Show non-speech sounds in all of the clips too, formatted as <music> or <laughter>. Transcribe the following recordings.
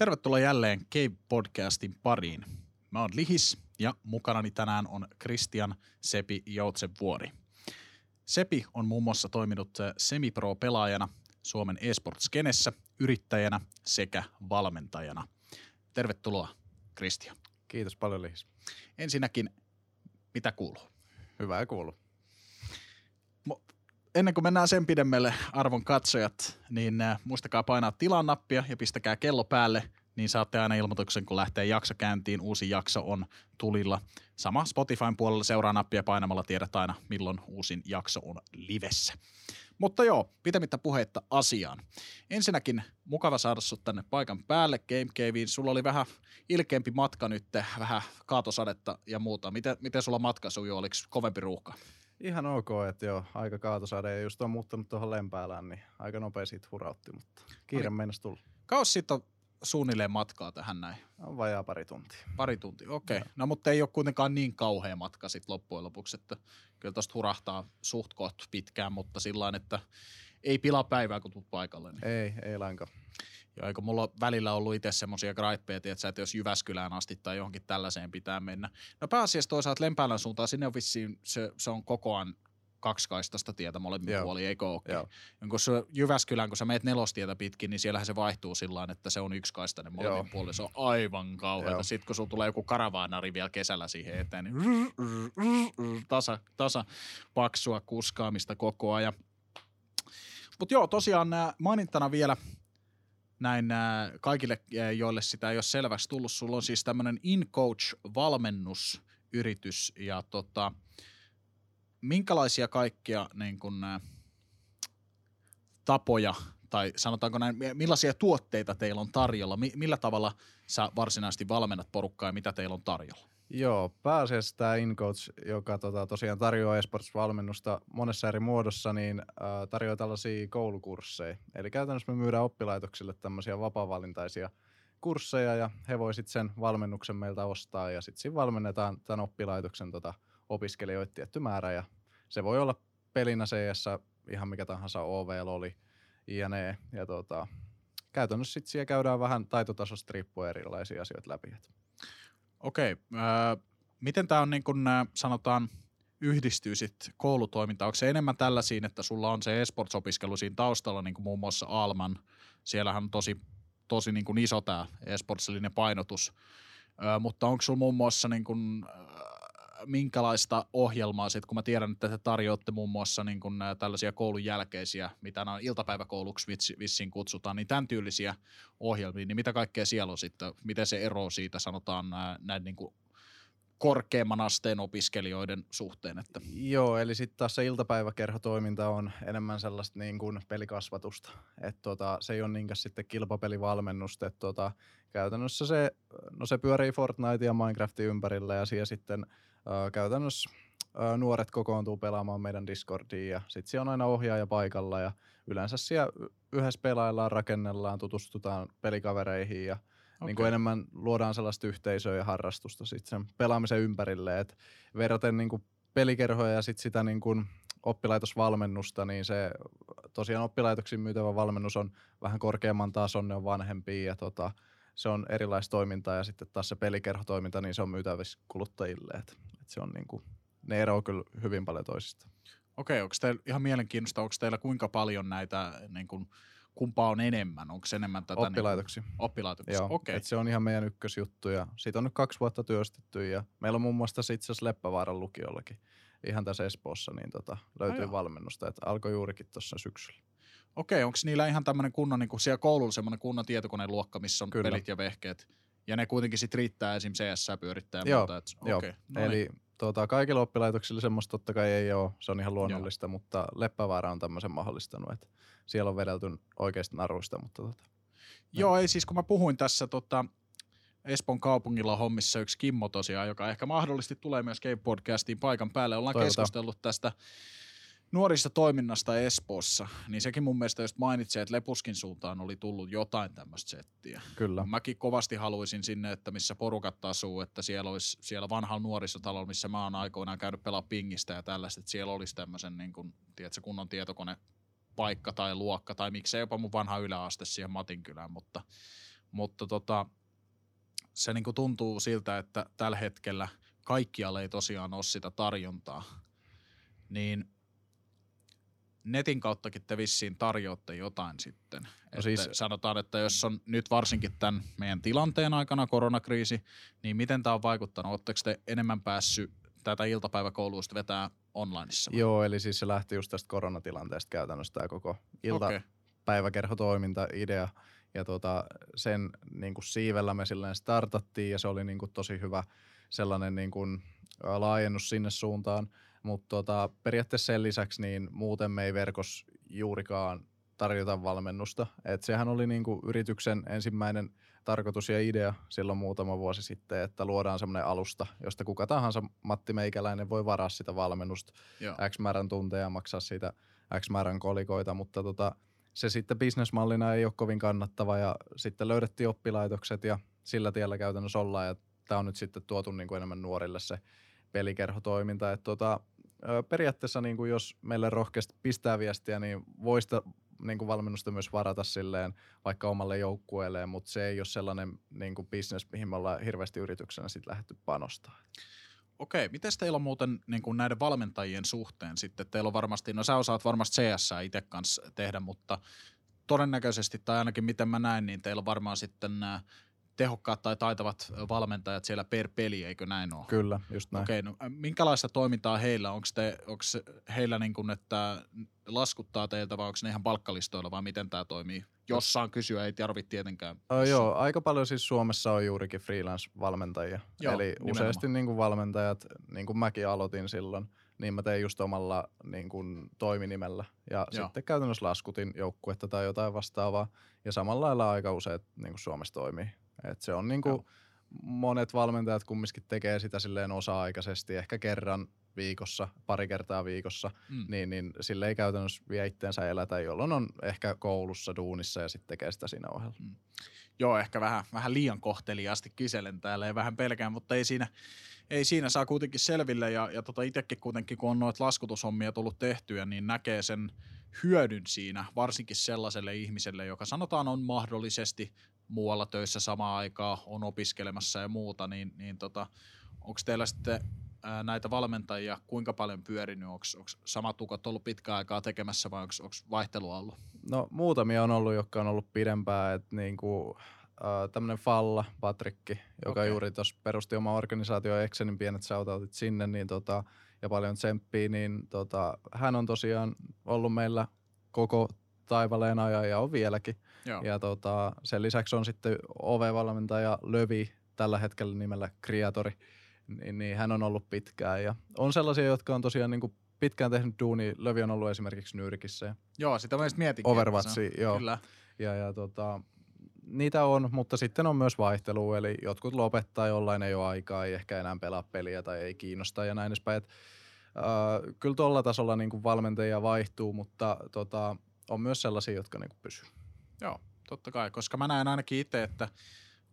Tervetuloa jälleen Cave-podcastin pariin. Mä oon Lihis ja mukanani tänään on Christian Sepi Joutsenvuori. Sepi on muun muassa toiminut semipro-pelaajana Suomen eSports-skenessä, yrittäjänä sekä valmentajana. Tervetuloa, Christian. Kiitos paljon, Lihis. Ensinnäkin, mitä kuuluu? Hyvää kuuluu. Ennen kuin mennään sen pidemmälle, arvon katsojat, niin äh, muistakaa painaa tilan nappia ja pistäkää kello päälle, niin saatte aina ilmoituksen, kun lähtee jakso käyntiin. Uusi jakso on tulilla. Sama Spotifyn puolella seuraa nappia painamalla tiedät aina, milloin uusin jakso on livessä. Mutta joo, pitämättä puhetta asiaan. Ensinnäkin mukava saada sut tänne paikan päälle Game Caveen. Sulla oli vähän ilkeämpi matka nyt, vähän kaatosadetta ja muuta. Miten, miten sulla matka sujuu? Oliko kovempi ruuhka? Ihan ok, että joo, aika kaatosade ja just on muuttanut tuohon Lempäälään, niin aika nopea siitä hurautti, mutta kiire no niin. meinas tulla. Kauas sitten on suunnilleen matkaa tähän näin? On vajaa pari tuntia. Pari tuntia, okei. Okay. No mutta ei ole kuitenkaan niin kauhea matka sitten loppujen lopuksi, että kyllä tuosta hurahtaa suht kohta pitkään, mutta sillä että ei pilaa päivää, kun tulet paikalle. Niin. Ei, ei lainkaan. Joo, eikö mulla välillä ollut itse semmoisia graippeja, että, että jos Jyväskylään asti tai johonkin tällaiseen pitää mennä. No pääasiassa toisaalta Lempäälän suuntaan, sinne on vissiin, se, se on kokoaan kaksikaistasta tietä molemmin Joo. puolin, eikö ole? Joo. Kun se Jyväskylään, kun sä meet nelostietä pitkin, niin siellähän se vaihtuu sillä että se on yksiskaistainen molemmin puolin. Se on aivan kauheata. Sitten kun sulla tulee joku karavaanari vielä kesällä siihen eteen, niin tasa, tasa paksua kuskaamista koko ajan. Mutta joo, tosiaan mainintana vielä näin kaikille, joille sitä ei ole selväksi tullut. Sulla on siis tämmöinen in-coach-valmennusyritys ja tota, minkälaisia kaikkia niin kun, ä, tapoja tai sanotaanko näin, millaisia tuotteita teillä on tarjolla, millä tavalla sä varsinaisesti valmennat porukkaa ja mitä teillä on tarjolla? Joo, pääasiassa tämä InCoach, joka tota, tosiaan tarjoaa esports-valmennusta monessa eri muodossa, niin äh, tarjoaa tällaisia koulukursseja. Eli käytännössä me myydään oppilaitoksille tämmöisiä vapaa-valintaisia kursseja ja he voi sitten sen valmennuksen meiltä ostaa ja sitten siinä valmennetaan tämän oppilaitoksen tota, opiskelijoita tietty määrä ja se voi olla pelinä cs ihan mikä tahansa OVL oli, jne. Ja tota, käytännössä sitten siellä käydään vähän taitotasosta riippuen erilaisia asioita läpi. Okei, äh, miten tämä on niin kun äh, sanotaan yhdistyy sitten koulutoiminta? Onko se enemmän tällaisiin, että sulla on se esports-opiskelu siinä taustalla, niin kuin muun muassa Alman, siellähän on tosi, tosi niin kuin iso tämä esportsillinen painotus, äh, mutta onko sulla muun muassa niin kuin, minkälaista ohjelmaa sitten, kun mä tiedän, että te tarjoatte muun muassa niin kun tällaisia koulun jälkeisiä, mitä nämä iltapäiväkouluksi vissiin kutsutaan, niin tämän tyylisiä ohjelmia, niin mitä kaikkea siellä on sitten, miten se ero siitä sanotaan näin niin kuin korkeamman asteen opiskelijoiden suhteen. Että. Joo, eli sitten taas se iltapäiväkerhotoiminta on enemmän sellaista niin kuin pelikasvatusta. Et tota, se ei ole niinkään sitten kilpapelivalmennusta. Et tota, käytännössä se, no se pyörii Fortnite ja Minecraftin ympärillä ja siellä sitten käytännössä nuoret kokoontuu pelaamaan meidän Discordiin ja sitten siellä on aina ohjaaja paikalla ja yleensä siellä yhdessä pelaillaan, rakennellaan, tutustutaan pelikavereihin ja – Okay. Niin kuin enemmän luodaan sellaista yhteisöä ja harrastusta sit sen pelaamisen ympärille. Et verraten niin kuin pelikerhoja ja sit sitä niin kuin oppilaitosvalmennusta, niin se tosiaan oppilaitoksiin myytävä valmennus on vähän korkeamman tason, ne on vanhempia ja tota, se on erilaista toimintaa ja sitten taas se pelikerhotoiminta, niin se on myytävissä kuluttajille. Et, et se on niin kuin, ne eroavat kyllä hyvin paljon toisista. Okei, onko teillä ihan mielenkiintoista, onko teillä kuinka paljon näitä niin kuin – kumpaa on enemmän? Onko se enemmän tätä? Oppilaitoksia. Niin, oppilaitoksia, Joo, okei. Okay. se on ihan meidän ykkösjuttu ja siitä on nyt kaksi vuotta työstetty ja meillä on muun muassa itse asiassa Leppävaaran lukiollakin ihan tässä Espoossa niin tota, löytyy no valmennusta, että alkoi juurikin tuossa syksyllä. Okei, onko niillä ihan tämmöinen kunnon, niin kuin siellä koululla semmoinen kunnon tietokoneluokka, missä on Kyllä. pelit ja vehkeet? Ja ne kuitenkin sitten riittää esim. CS pyörittää. Joo, muuta, että, joo. Okay, no eli niin. tuota, kaikilla oppilaitoksilla semmoista totta kai ei ole, se on ihan luonnollista, joo. mutta Leppävaara on tämmöisen mahdollistanut, että siellä on vedelty oikeasta naruista, mutta tota, Joo, ei siis kun mä puhuin tässä tota, Espoon kaupungilla hommissa yksi Kimmo tosiaan, joka ehkä mahdollisesti tulee myös Game Podcastiin paikan päälle. Ollaan Toivotaan. keskustellut tästä nuorista toiminnasta Espoossa, niin sekin mun mielestä just mainitsee, että Lepuskin suuntaan oli tullut jotain tämmöistä settiä. Kyllä. Mäkin kovasti haluaisin sinne, että missä porukat asuu, että siellä olisi siellä vanhalla nuorisotalolla, missä mä oon aikoinaan käynyt pelaa pingistä ja tällaista, että siellä olisi tämmöisen niin kuin, tiedätkö, kunnon tietokone paikka tai luokka, tai miksei jopa mun vanha yläaste siihen Matinkylään, mutta, mutta tota, se niinku tuntuu siltä, että tällä hetkellä kaikkialle ei tosiaan ole sitä tarjontaa, niin netin kauttakin te vissiin tarjoatte jotain sitten. No siis, sanotaan, että jos on nyt varsinkin tämän meidän tilanteen aikana koronakriisi, niin miten tämä on vaikuttanut? Oletteko te enemmän päässyt tätä iltapäiväkouluista vetää onlineissa? Joo, eli siis se lähti just tästä koronatilanteesta käytännössä tämä koko iltapäiväkerhotoiminta, idea. Ja tota, sen niin kuin siivellä me silleen startattiin ja se oli niin kuin tosi hyvä sellainen niin kuin laajennus sinne suuntaan. Mutta tota, periaatteessa sen lisäksi niin muuten me ei verkos juurikaan tarjota valmennusta. Et sehän oli niinku yrityksen ensimmäinen tarkoitus ja idea silloin muutama vuosi sitten, että luodaan semmoinen alusta, josta kuka tahansa Matti Meikäläinen voi varaa sitä valmennusta Joo. X määrän tunteja maksaa siitä X määrän kolikoita, mutta tota, se sitten bisnesmallina ei ole kovin kannattava ja sitten löydettiin oppilaitokset ja sillä tiellä käytännössä ollaan ja tämä on nyt sitten tuotu niin kuin enemmän nuorille se pelikerhotoiminta. Että tota, periaatteessa niin kuin jos meille rohkeasti pistää viestiä, niin voisi niin kuin valmennusta myös varata silleen vaikka omalle joukkueelleen, mutta se ei ole sellainen niin kuin business, mihin me ollaan hirveästi yrityksenä sitten lähdetty panostaa. Okei, miten teillä on muuten niin kuin näiden valmentajien suhteen sitten? Teillä on varmasti, no sä osaat varmasti CS itse kanssa tehdä, mutta todennäköisesti, tai ainakin miten mä näin, niin teillä on varmaan sitten nämä tehokkaat tai taitavat valmentajat siellä per peli, eikö näin ole? Kyllä, just näin. Okei, no minkälaista toimintaa heillä? Onko, te, onko heillä niin kuin, että laskuttaa teiltä vai onko ne ihan palkkalistoilla vai miten tämä toimii? Jos saan kysyä, ei tarvitse tietenkään. Oh, joo, aika paljon siis Suomessa on juurikin freelance-valmentajia. Joo, Eli nimenomaan. useasti niin kuin valmentajat, niin kuin mäkin aloitin silloin, niin mä tein just omalla niin kuin, toiminimellä. Ja Joo. sitten käytännössä laskutin joukkuetta tai jotain vastaavaa. Ja samalla lailla aika usein niin kuin Suomessa toimii. Et se on niinku, monet valmentajat kumminkin tekee sitä silleen osa-aikaisesti, ehkä kerran viikossa, pari kertaa viikossa, mm. niin, niin sille ei käytännössä vie itteensä elätä, jolloin on ehkä koulussa, duunissa ja sitten tekee sitä siinä ohella. Mm. Joo, ehkä vähän, vähän liian kohteliaasti kyselen täällä ja vähän pelkään, mutta ei siinä, ei siinä saa kuitenkin selville ja, ja tota itsekin kuitenkin, kun on noita laskutushommia tullut tehtyä, niin näkee sen hyödyn siinä, varsinkin sellaiselle ihmiselle, joka sanotaan on mahdollisesti muualla töissä samaan aikaan, on opiskelemassa ja muuta, niin, niin tota, onko teillä sitten ää, näitä valmentajia kuinka paljon pyörinyt? Onko samat tukot ollut pitkään aikaa tekemässä vai onko vaihtelua ollut? No muutamia on ollut, jotka on ollut pidempään, että niinku, äh, tämmöinen Falla, Patrikki, joka okay. juuri tuossa perusti oma organisaatio Excenin pienet shoutoutit sinne, niin tota, ja paljon tsemppiä, niin tota, hän on tosiaan ollut meillä koko taivaleen ajan ja on vieläkin. Joo. Ja tota, sen lisäksi on sitten OV-valmentaja Lövi tällä hetkellä nimellä Kreatori, niin, niin hän on ollut pitkään. Ja on sellaisia, jotka on tosiaan niin kuin pitkään tehnyt duuni. Lövi on ollut esimerkiksi Nyrkissä. Ja joo, sitä mä mietin. Overwatchi, joo. Kyllä. Ja, ja tota, niitä on, mutta sitten on myös vaihtelua, eli jotkut lopettaa, jollain ei ole aikaa, ei ehkä enää pelaa peliä tai ei kiinnosta ja näin edespäin. Et, äh, kyllä tuolla tasolla niin kuin valmentajia vaihtuu, mutta tota, on myös sellaisia, jotka niin kuin pysyy. Joo, totta kai, koska mä näen ainakin itse, että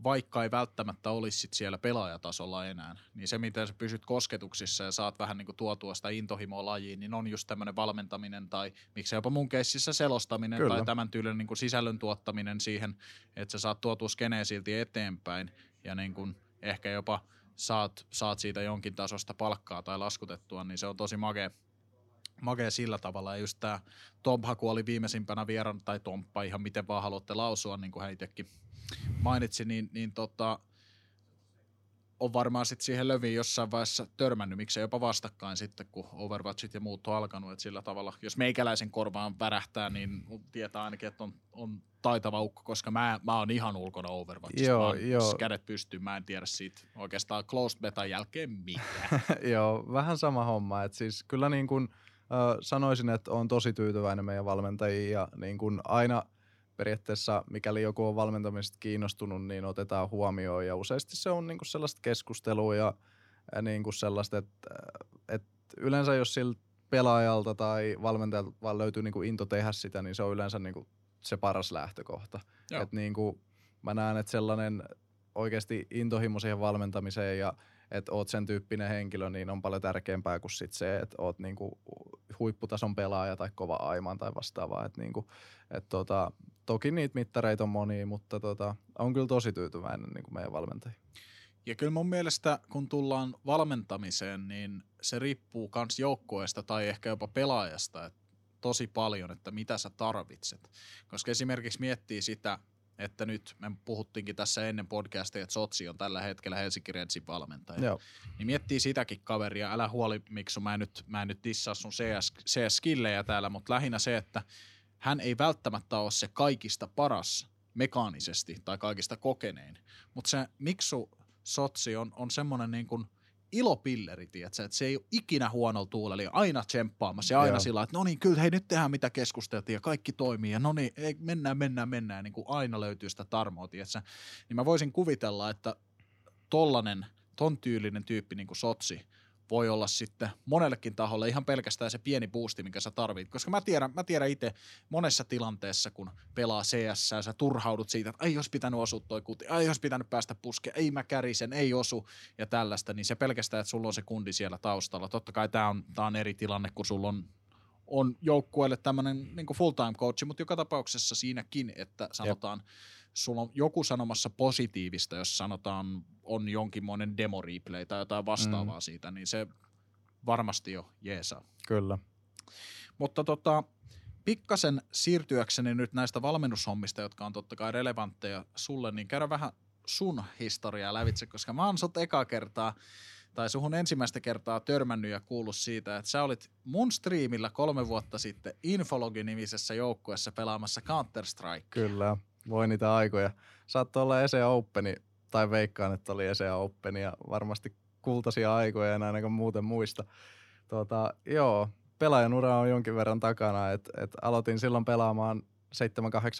vaikka ei välttämättä olisi sit siellä pelaajatasolla enää, niin se, miten sä pysyt kosketuksissa ja saat vähän niin kuin tuotua sitä intohimoa lajiin, niin on just tämmöinen valmentaminen tai miksei jopa mun keississä selostaminen Kyllä. tai tämän tyylinen niin kuin sisällön tuottaminen siihen, että sä saat tuotua skeneen silti eteenpäin ja niin kuin ehkä jopa saat, saat siitä jonkin tasosta palkkaa tai laskutettua, niin se on tosi makea, makea sillä tavalla. Ja just tämä Tomphaku oli viimeisimpänä vieran, tai Tomppa, ihan miten vaan haluatte lausua, niin kuin hän itsekin mainitsi, niin, niin tota, on varmaan sitten siihen löviin jossain vaiheessa törmännyt, miksei jopa vastakkain sitten, kun Overwatchit ja muut on alkanut, että sillä tavalla, jos meikäläisen korvaan värähtää, niin tietää ainakin, että on, on taitava ukko, koska mä, mä oon ihan ulkona Overwatchista, joo, mä joo. kädet pystyy, mä en tiedä siitä oikeastaan closed beta jälkeen mitään. <laughs> joo, vähän sama homma, että siis kyllä niin kuin, sanoisin, että on tosi tyytyväinen meidän valmentajiin ja niin kuin aina – periaatteessa mikäli joku on valmentamisesta kiinnostunut, niin otetaan huomioon ja useasti se on niinku sellaista keskustelua ja, ja niinku sellaista, että et yleensä jos sillä pelaajalta tai valmentajalta vaan löytyy niinku into tehdä sitä, niin se on yleensä niinku se paras lähtökohta. Et niinku, mä näen, että sellainen oikeasti intohimo siihen valmentamiseen ja että oot sen tyyppinen henkilö, niin on paljon tärkeämpää kuin sit se, että oot niinku huipputason pelaaja tai kova aiman tai vastaavaa. Et niinku, et tota, toki niitä mittareita on monia, mutta tota, on kyllä tosi tyytyväinen niinku meidän valmentajiin. Ja kyllä mun mielestä, kun tullaan valmentamiseen, niin se riippuu myös joukkueesta tai ehkä jopa pelaajasta että tosi paljon, että mitä sä tarvitset. Koska esimerkiksi miettii sitä, että nyt me puhuttiinkin tässä ennen podcastia, että Sotsi on tällä hetkellä Helsinki Redsin valmentaja. Joo. Niin miettii sitäkin kaveria, älä huoli Miksu, mä en nyt, mä en nyt dissaa sun CS, CS-skillejä täällä, mutta lähinnä se, että hän ei välttämättä ole se kaikista paras mekaanisesti tai kaikista kokenein, mutta se Miksu Sotsi on, on semmoinen niin kuin ilopilleri, tiedätkö? että se ei ole ikinä huono tuulella, aina tsemppaamassa ja aina Joo. sillä että no niin, kyllä hei nyt tehdään mitä keskusteltiin ja kaikki toimii ja no niin, ei, mennään, mennään, mennään, niin kuin aina löytyy sitä tarmoa, tiedätkö? niin mä voisin kuvitella, että tollanen, ton tyylinen tyyppi niin kuin Sotsi – voi olla sitten monellekin taholle ihan pelkästään se pieni boosti, minkä sä tarvit. Koska mä tiedän, mä tiedän itse monessa tilanteessa, kun pelaa CS, sä turhaudut siitä, että ei olisi pitänyt osua toi kuti, ei olisi pitänyt päästä puskeen, ei mä kärisen, ei osu ja tällaista, niin se pelkästään, että sulla on se kundi siellä taustalla. Totta kai tämä on, tää on eri tilanne, kun sulla on on joukkueelle tämmöinen niin full-time coach, mutta joka tapauksessa siinäkin, että sanotaan, Jep sulla on joku sanomassa positiivista, jos sanotaan on jonkinmoinen demo replay tai jotain vastaavaa mm. siitä, niin se varmasti jo jeesaa. Kyllä. Mutta tota, pikkasen siirtyäkseni nyt näistä valmennushommista, jotka on totta kai relevantteja sulle, niin käydä vähän sun historiaa lävitse, koska mä oon sut eka kertaa tai suhun ensimmäistä kertaa törmännyt ja kuullut siitä, että sä olit mun striimillä kolme vuotta sitten Infologi-nimisessä joukkueessa pelaamassa Counter-Strike. Kyllä voi niitä aikoja. Saattoi olla Ese Openi, tai veikkaan, että oli Ese Openi, ja varmasti kultaisia aikoja en ainakaan muuten muista. Tuota, joo, pelaajan ura on jonkin verran takana, että et aloitin silloin pelaamaan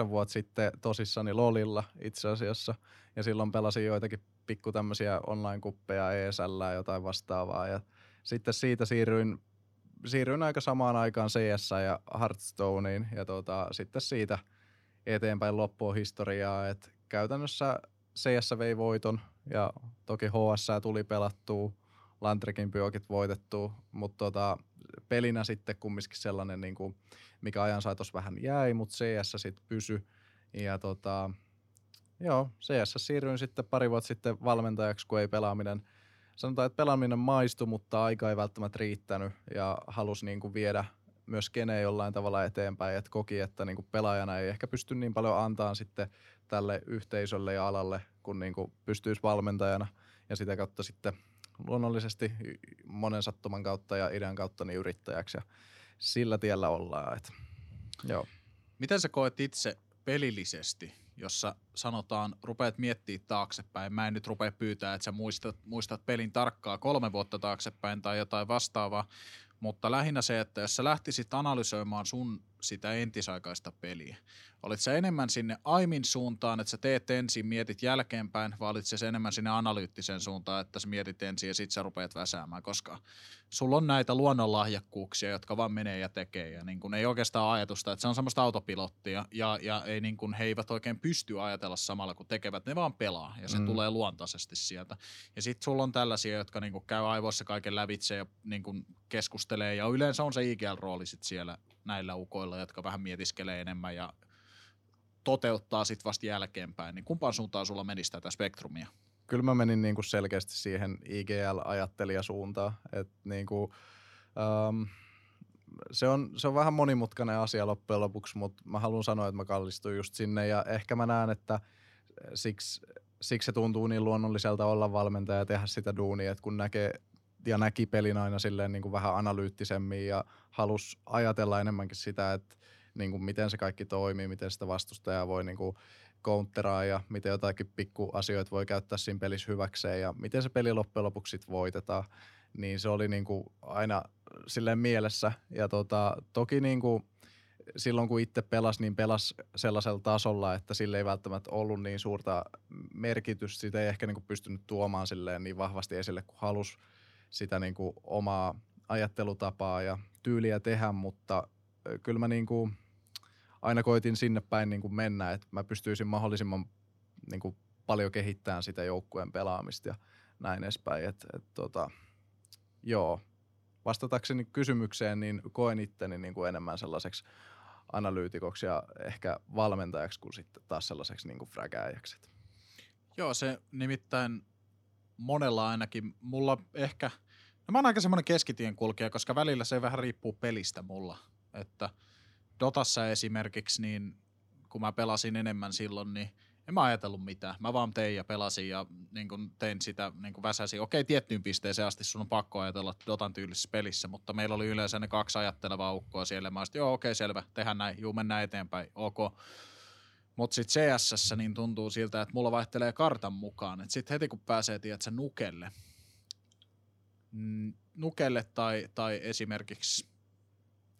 7-8 vuotta sitten tosissani Lolilla itse asiassa, ja silloin pelasin joitakin pikku tämmöisiä online-kuppeja, ESL ja jotain vastaavaa, ja sitten siitä siirryin, siirryin aika samaan aikaan CS ja Hearthstoneen, ja tuota, sitten siitä – eteenpäin loppua historiaa. Et käytännössä CS vei voiton ja toki HS tuli pelattua, Lantrekin pyökit voitettu, mutta tota, pelinä sitten kumminkin sellainen, niin kuin, mikä ajan saatossa vähän jäi, mutta CS sitten pysy. Ja tota, joo, CS siirryin sitten pari vuotta sitten valmentajaksi, kun ei pelaaminen, sanotaan, että pelaaminen maistui, mutta aika ei välttämättä riittänyt ja halusi niin kuin viedä myös Kene jollain tavalla eteenpäin, että koki, että niin kuin pelaajana ei ehkä pysty niin paljon antaa sitten tälle yhteisölle ja alalle, kun niin kuin pystyisi valmentajana ja sitä kautta sitten luonnollisesti monen sattuman kautta ja idean kautta niin yrittäjäksi ja sillä tiellä ollaan. Että, joo. Miten sä koet itse pelillisesti, jossa sanotaan, rupeat miettimään taaksepäin. Mä en nyt rupea pyytää, että sä muistat, muistat pelin tarkkaa kolme vuotta taaksepäin tai jotain vastaavaa, mutta lähinnä se, että jos sä lähtisit analysoimaan sun sitä entisaikaista peliä, olit sä enemmän sinne aimin suuntaan, että sä teet ensin, mietit jälkeenpäin, vai olit sä enemmän sinne analyyttiseen suuntaan, että sä mietit ensin ja sit sä rupeat väsäämään, koska sulla on näitä luonnonlahjakkuuksia, jotka vaan menee ja tekee ja niin kun ei oikeastaan ajatusta, että se on semmoista autopilottia ja, ja ei niin kun, he eivät oikein pysty ajatella samalla kun tekevät, ne vaan pelaa ja se mm. tulee luontaisesti sieltä. Ja sitten sulla on tällaisia, jotka niin käy aivoissa kaiken lävitse ja niin keskustelee ja yleensä on se IGL-rooli sit siellä näillä ukoilla, jotka vähän mietiskelee enemmän ja toteuttaa sitten vasta jälkeenpäin, niin kumpaan suuntaan sulla menisi tätä spektrumia? Kyllä mä menin niinku selkeästi siihen IGL-ajattelijasuuntaan, että niinku, um, se, on, se on vähän monimutkainen asia loppujen lopuksi, mutta mä haluan sanoa, että mä kallistuin just sinne ja ehkä mä näen, että siksi, siksi se tuntuu niin luonnolliselta olla valmentaja ja tehdä sitä duunia, että kun näkee ja näki pelin aina silleen niin kuin vähän analyyttisemmin ja halus ajatella enemmänkin sitä, että niin kuin miten se kaikki toimii, miten sitä vastustajaa voi niin kuin counteraa ja miten jotakin pikkuasioita voi käyttää siinä pelissä hyväkseen ja miten se peli loppujen lopuksi sit voitetaan. Niin se oli niin kuin aina silleen mielessä ja tota, toki niin kuin silloin kun itse pelasi, niin pelasi sellaisella tasolla, että sille ei välttämättä ollut niin suurta merkitystä. Sitä ei ehkä niin kuin pystynyt tuomaan silleen niin vahvasti esille kuin halusi sitä niin kuin omaa ajattelutapaa ja tyyliä tehdä, mutta kyllä mä niin kuin aina koitin sinne päin niin kuin mennä, että mä pystyisin mahdollisimman niin kuin paljon kehittämään sitä joukkueen pelaamista ja näin edespäin. Et, et, tota, joo, vastatakseni kysymykseen, niin koen itteni niin kuin enemmän sellaiseksi analyytikoksi ja ehkä valmentajaksi kuin sitten taas sellaiseksi niin kuin. Joo, se nimittäin monella ainakin, mulla ehkä, no mä oon aika semmoinen keskitien kulkija, koska välillä se vähän riippuu pelistä mulla, että Dotassa esimerkiksi, niin kun mä pelasin enemmän silloin, niin en mä ajatellut mitään. Mä vaan tein ja pelasin ja niin kun tein sitä, niin kun väsäsin. Okei, tiettyyn pisteeseen asti sun on pakko ajatella Dotan tyylisessä pelissä, mutta meillä oli yleensä ne kaksi ajattelevaa ukkoa siellä. Mä olisin, joo okei, selvä, tehdään näin, juu, mennään eteenpäin, ok. Mutta sitten CSS niin tuntuu siltä, että mulla vaihtelee kartan mukaan. Että sitten heti kun pääsee, tiedätkö, nukelle, nukelle tai, tai esimerkiksi,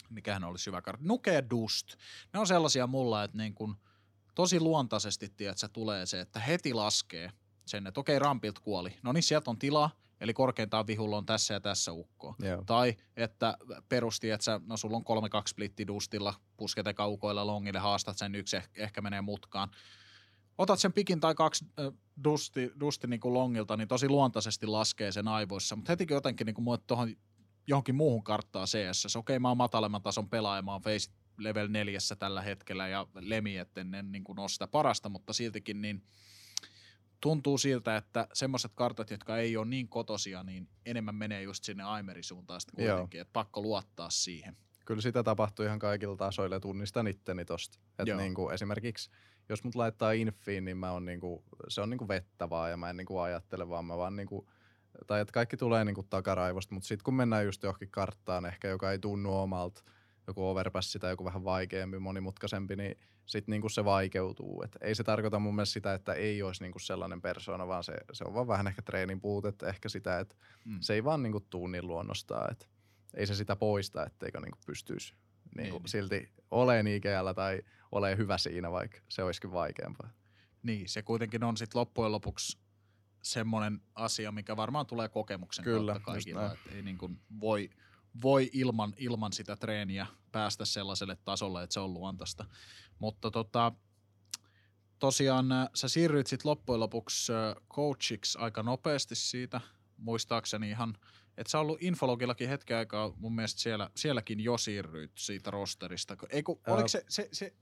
mikähän olisi hyvä kartta, nuke dust. Ne on sellaisia mulla, että niin kun tosi luontaisesti, tiedätkö, tulee se, että heti laskee sen, että okei, rampilt kuoli. No niin, sieltä on tilaa, Eli korkeintaan vihulla on tässä ja tässä ukko. Joo. Tai että perusti, että sä, no sulla on 3-2 splitti dustilla, pusket eka ukoilla longille, haastat sen yksi, ehkä menee mutkaan. Otat sen pikin tai kaksi äh, dusti, dusti niin kuin longilta, niin tosi luontaisesti laskee sen aivoissa. Mutta hetikin jotenkin niin kuin tuohon johonkin muuhun karttaa CS. Okei, mä oon matalemman tason pelaaja, mä oon face level neljässä tällä hetkellä ja lemi, etten en niin kuin ole sitä parasta, mutta siltikin niin – tuntuu siltä, että semmoiset kartat, jotka ei ole niin kotosia, niin enemmän menee just sinne Aimerisuuntaan sitten kuitenkin, että pakko luottaa siihen. Kyllä sitä tapahtuu ihan kaikilla tasoilla ja tunnistan itteni tosta. Että niin kuin esimerkiksi jos mut laittaa infiin, niin mä on niinku, se on niinku vettä vaan ja mä en niinku ajattele, vaan mä vaan niinku, tai että kaikki tulee niinku takaraivosta, mutta sitten kun mennään just johonkin karttaan ehkä, joka ei tunnu omalta, joku overpass tai joku vähän vaikeampi, monimutkaisempi, niin sitten niinku se vaikeutuu. Et ei se tarkoita mun mielestä sitä, että ei olisi niinku sellainen persoona, vaan se, se on vaan vähän ehkä treenin puutetta, ehkä sitä, että mm. se ei vaan niinku tuu niin luonnostaan, että ei se sitä poista, etteikö niinku pystyisi niinku niin. silti olemaan IGL tai ole hyvä siinä, vaikka se olisikin vaikeampaa. Niin, se kuitenkin on sitten loppujen lopuksi semmoinen asia, mikä varmaan tulee kokemuksen Kyllä, kautta kaikilla, että ei niin kuin voi – voi ilman, ilman sitä treeniä päästä sellaiselle tasolle, että se on luontaista. Mutta tota, tosiaan äh, sä siirryit sitten loppujen lopuksi äh, coachiksi aika nopeasti siitä, muistaakseni ihan, että sä ollut infologillakin hetken aikaa, mun mielestä siellä, sielläkin jo siirryit siitä rosterista. Ei, kun, oliko se, se, se,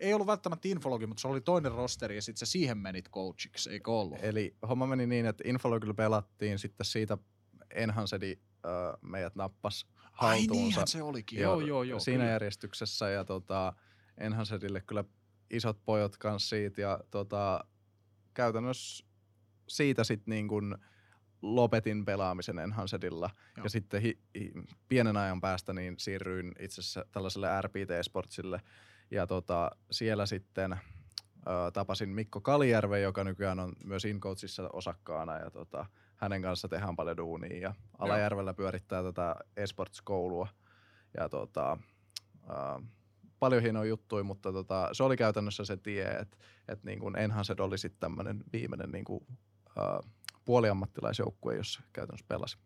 ei ollut välttämättä infologi, mutta se oli toinen rosteri ja sitten sä siihen menit coachiksi, eikö ollut? Eli homma meni niin, että infologilla pelattiin sitten siitä Enhancedi meidät nappas haltuunsa. Ai se olikin, joo, joo, joo. Siinä kyllä. järjestyksessä ja tota, Enhancerille kyllä isot pojot kanssa siitä ja tota, käytännössä siitä sitten niin kuin lopetin pelaamisen Enhancedilla ja sitten hi, hi, pienen ajan päästä niin siirryin itse asiassa tällaiselle RPT-sportsille ja tota, siellä sitten ö, tapasin Mikko Kalijärven, joka nykyään on myös InCoachissa osakkaana ja tota, hänen kanssa tehdään paljon duunia ja Alajärvellä pyörittää tätä esports-koulua ja tota, äh, paljon hienoja juttuja, mutta tota, se oli käytännössä se tie, että et niin kuin Enhanced oli sitten tämmöinen viimeinen niin kuin, äh, puoliammattilaisjoukkue, jossa käytännössä pelasi.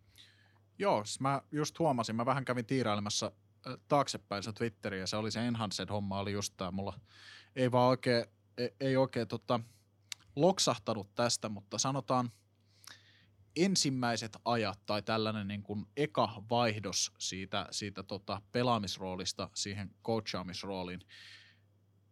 Joo, mä just huomasin, mä vähän kävin tiirailemassa taaksepäin se Twitteriä, se oli se Enhanced-homma, oli just tää, mulla ei vaan oikein, ei, ei oikein tota, loksahtanut tästä, mutta sanotaan – ensimmäiset ajat tai tällainen niin kuin eka vaihdos siitä, siitä tota pelaamisroolista siihen coachaamisrooliin,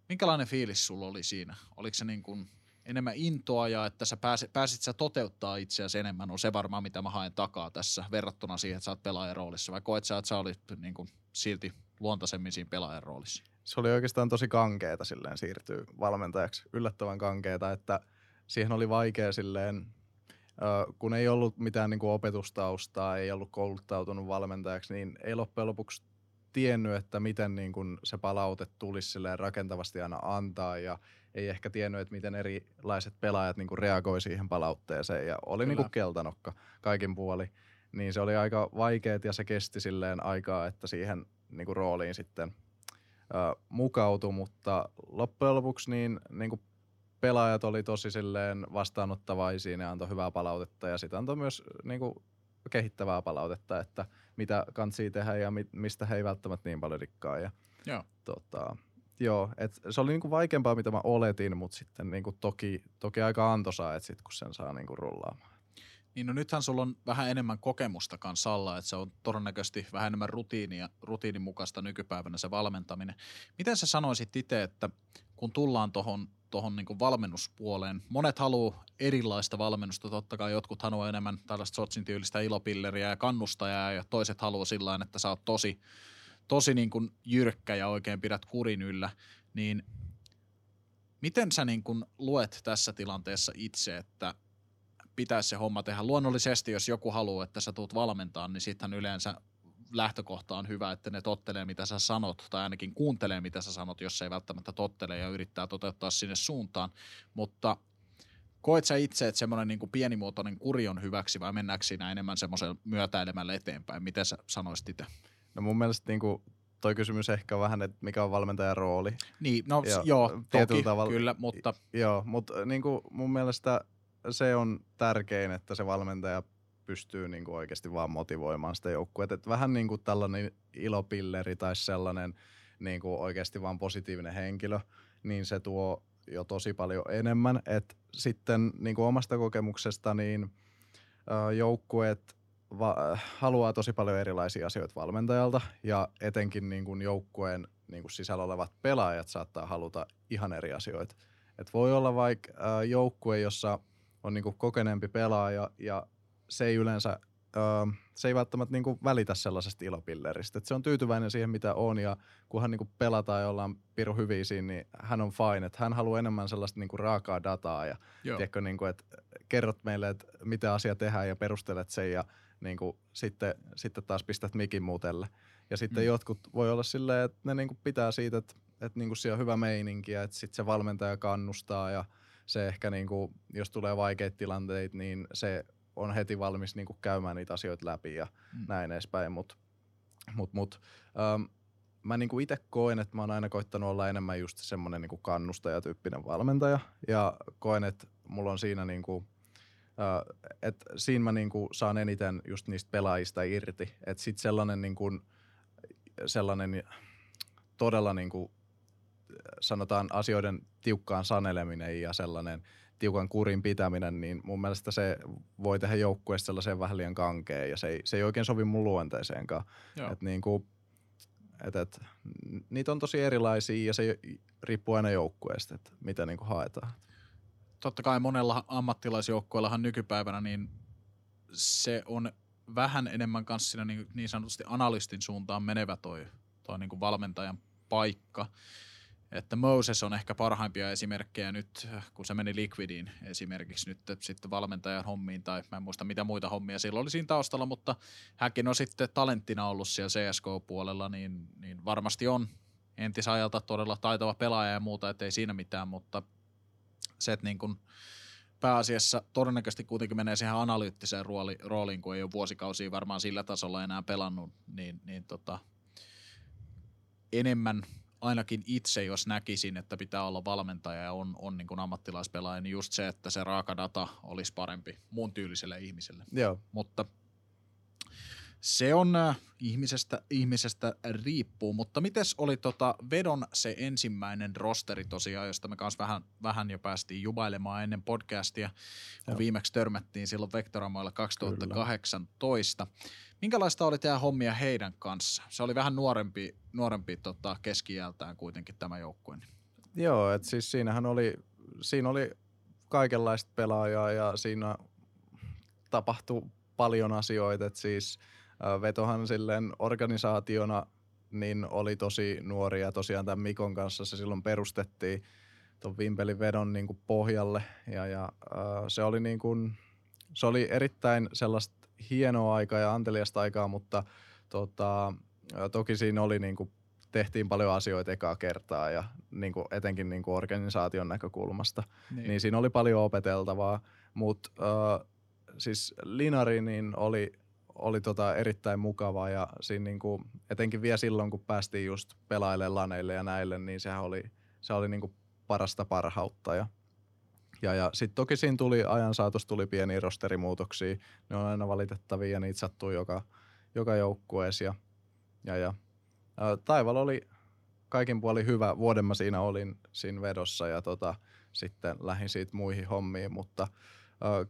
minkälainen fiilis sulla oli siinä? Oliko se niin kuin enemmän intoa ja että sä pääsit, pääsit sä toteuttaa itseäsi enemmän, on se varmaan mitä mä haen takaa tässä verrattuna siihen, että sä oot pelaajan roolissa, vai koet sä, että sä olit niin kuin silti luontaisemmin siinä pelaajan roolissa? Se oli oikeastaan tosi kankeeta silleen siirtyä valmentajaksi, yllättävän kankeeta, että siihen oli vaikea silleen kun ei ollut mitään niin kuin opetustaustaa, ei ollut kouluttautunut valmentajaksi, niin ei loppujen lopuksi tiennyt, että miten niin kuin se palaute tulisi rakentavasti aina antaa ja ei ehkä tiennyt, että miten erilaiset pelaajat niin kuin reagoi siihen palautteeseen ja oli niin kuin keltanokka kaikin puoli. Niin se oli aika vaikeet ja se kesti silleen aikaa, että siihen niin kuin rooliin sitten ö, mukautui, mutta loppujen lopuksi niin, niin kuin pelaajat oli tosi silleen vastaanottavaisia, ne antoi hyvää palautetta ja sitten antoi myös niin kuin, kehittävää palautetta, että mitä kansi tehdä ja mi- mistä he ei välttämättä niin paljon rikkaa. Ja, joo. Tota, joo, et se oli niinku vaikeampaa, mitä mä oletin, mutta sitten niinku toki, toki aika antoisaa, että sit kun sen saa niinku rullaamaan. Niin no nythän sulla on vähän enemmän kokemusta kanssa alla, että se on todennäköisesti vähän enemmän rutiinia, rutiinin mukaista nykypäivänä se valmentaminen. Miten sä sanoisit itse, että kun tullaan tuohon tohon niinku valmennuspuoleen, monet haluaa erilaista valmennusta, totta kai jotkut haluaa enemmän tällaista Sotsin tyylistä ilopilleriä ja kannustajaa ja toiset haluaa sillä että sä oot tosi, tosi niin kuin jyrkkä ja oikein pidät kurin yllä, niin miten sä niin kuin luet tässä tilanteessa itse, että pitäisi se homma tehdä. Luonnollisesti, jos joku haluaa, että sä tuut valmentaa, niin sittenhän yleensä lähtökohta on hyvä, että ne tottelee, mitä sä sanot, tai ainakin kuuntelee, mitä sä sanot, jos ei välttämättä tottele ja yrittää toteuttaa sinne suuntaan. Mutta koet sä itse, että semmoinen niin pienimuotoinen kuri on hyväksi vai mennäänkö siinä enemmän semmoisen myötäilemällä eteenpäin? Miten sä sanoisit itse? No mun mielestä niin kuin toi kysymys ehkä vähän, että mikä on valmentajan rooli. Niin, no ja joo, toki, tavalla, kyllä, mutta... Joo, mutta niin kuin mun mielestä se on tärkein, että se valmentaja pystyy niin kuin oikeasti vaan motivoimaan sitä joukkuetta. Että vähän niin kuin tällainen ilopilleri tai sellainen niin kuin oikeasti vaan positiivinen henkilö, niin se tuo jo tosi paljon enemmän. Et sitten niin kuin omasta kokemuksesta, niin joukkueet va- haluaa tosi paljon erilaisia asioita valmentajalta ja etenkin niin kuin joukkueen niin kuin sisällä olevat pelaajat saattaa haluta ihan eri asioita. Et voi olla vaikka joukkue, jossa on niin kuin kokeneempi pelaaja ja se ei yleensä, öö, se ei välttämättä niin kuin välitä sellaisesta ilopilleristä. Et se on tyytyväinen siihen, mitä on ja kunhan niin kuin pelataan ja ollaan piru hyviä siinä, niin hän on fine. Et hän haluaa enemmän sellaista niin kuin raakaa dataa ja tiedätkö, niin kuin, että kerrot meille, että mitä asia tehdään ja perustelet sen ja niin kuin, sitten, sitten taas pistät mikin muutelle. Ja sitten mm. jotkut voi olla silleen, että ne niin kuin pitää siitä, että, että niin kuin siellä on hyvä meininki ja että sitten se valmentaja kannustaa ja se ehkä niin kuin, jos tulee vaikeita tilanteita, niin se on heti valmis niin kuin käymään niitä asioita läpi ja mm. näin edespäin. Mutta mut, mut, ähm, mä niin kuin itse koen, että mä oon aina koittanut olla enemmän just semmoinen niin kannustajatyyppinen valmentaja ja koen, että mulla on siinä niin kuin, äh, että siinä mä niin kuin saan eniten just niistä pelaajista irti. Että sit sellainen niin kuin, sellainen todella niin kuin, sanotaan asioiden tiukkaan saneleminen ja sellainen – tiukan kurin pitäminen, niin mun mielestä se voi tehdä joukkueesta sellaisen vähän liian kankeen ja se ei, se ei oikein sovi mun luonteeseenkaan. Et niin kuin, et, et, niitä on tosi erilaisia ja se riippuu aina joukkueesta, että mitä niin kuin haetaan. Totta kai monella ammattilaisjoukkueellahan nykypäivänä niin se on vähän enemmän kanssa siinä niin, niin sanotusti analystin suuntaan menevä toi, toi niin kuin valmentajan paikka. Että Moses on ehkä parhaimpia esimerkkejä nyt, kun se meni Liquidiin esimerkiksi nyt sitten valmentajan hommiin, tai mä en muista mitä muita hommia silloin oli siinä taustalla, mutta hänkin on sitten talenttina ollut siellä CSK-puolella, niin, niin varmasti on entisajalta todella taitava pelaaja ja muuta, ettei siinä mitään, mutta se, että niin kuin pääasiassa todennäköisesti kuitenkin menee siihen analyyttiseen rooli, rooliin, kun ei ole vuosikausia varmaan sillä tasolla enää pelannut, niin, niin tota, enemmän – ainakin itse, jos näkisin, että pitää olla valmentaja ja on, on niin kuin ammattilaispelaaja, niin just se, että se raaka data olisi parempi muun tyyliselle ihmiselle. Joo. Mutta se on äh, ihmisestä, ihmisestä riippuu, mutta mites oli tota Vedon se ensimmäinen rosteri tosiaan, josta me kanssa vähän, vähän jo päästiin jubailemaan ennen podcastia, kun Joo. viimeksi törmättiin silloin Vektoramoilla 2018. Kyllä. Minkälaista oli tehdä hommia heidän kanssa? Se oli vähän nuorempi, nuorempi tota, keski kuitenkin tämä joukkue. Joo, että siis siinähän oli, siinä oli kaikenlaista pelaajaa ja siinä tapahtui paljon asioita, että siis Vetohan silleen organisaationa niin oli tosi nuori ja tosiaan tämän Mikon kanssa se silloin perustettiin tuon Vimpelin vedon niin pohjalle ja, ja äh, se oli niin kuin, se oli erittäin sellaista hienoa aikaa ja anteliasta aikaa, mutta tota, toki siinä oli niin kuin, tehtiin paljon asioita ekaa kertaa ja niin kuin, etenkin niin kuin organisaation näkökulmasta. Niin. niin siinä oli paljon opeteltavaa, mutta äh, siis Linari niin oli, oli tota erittäin mukava ja siinä niin kuin, etenkin vielä silloin, kun päästiin just pelaille laneille ja näille, niin sehän oli, se oli niin kuin parasta parhautta ja ja, ja sitten toki siinä tuli ajan saatossa tuli pieniä rosterimuutoksia. Ne on aina valitettavia ja niitä sattuu joka, joka joukkueessa. Ja, ja, ja Taival oli kaikin puolin hyvä. Vuoden mä siinä olin siinä vedossa ja tota, sitten lähdin siitä muihin hommiin, mutta ää,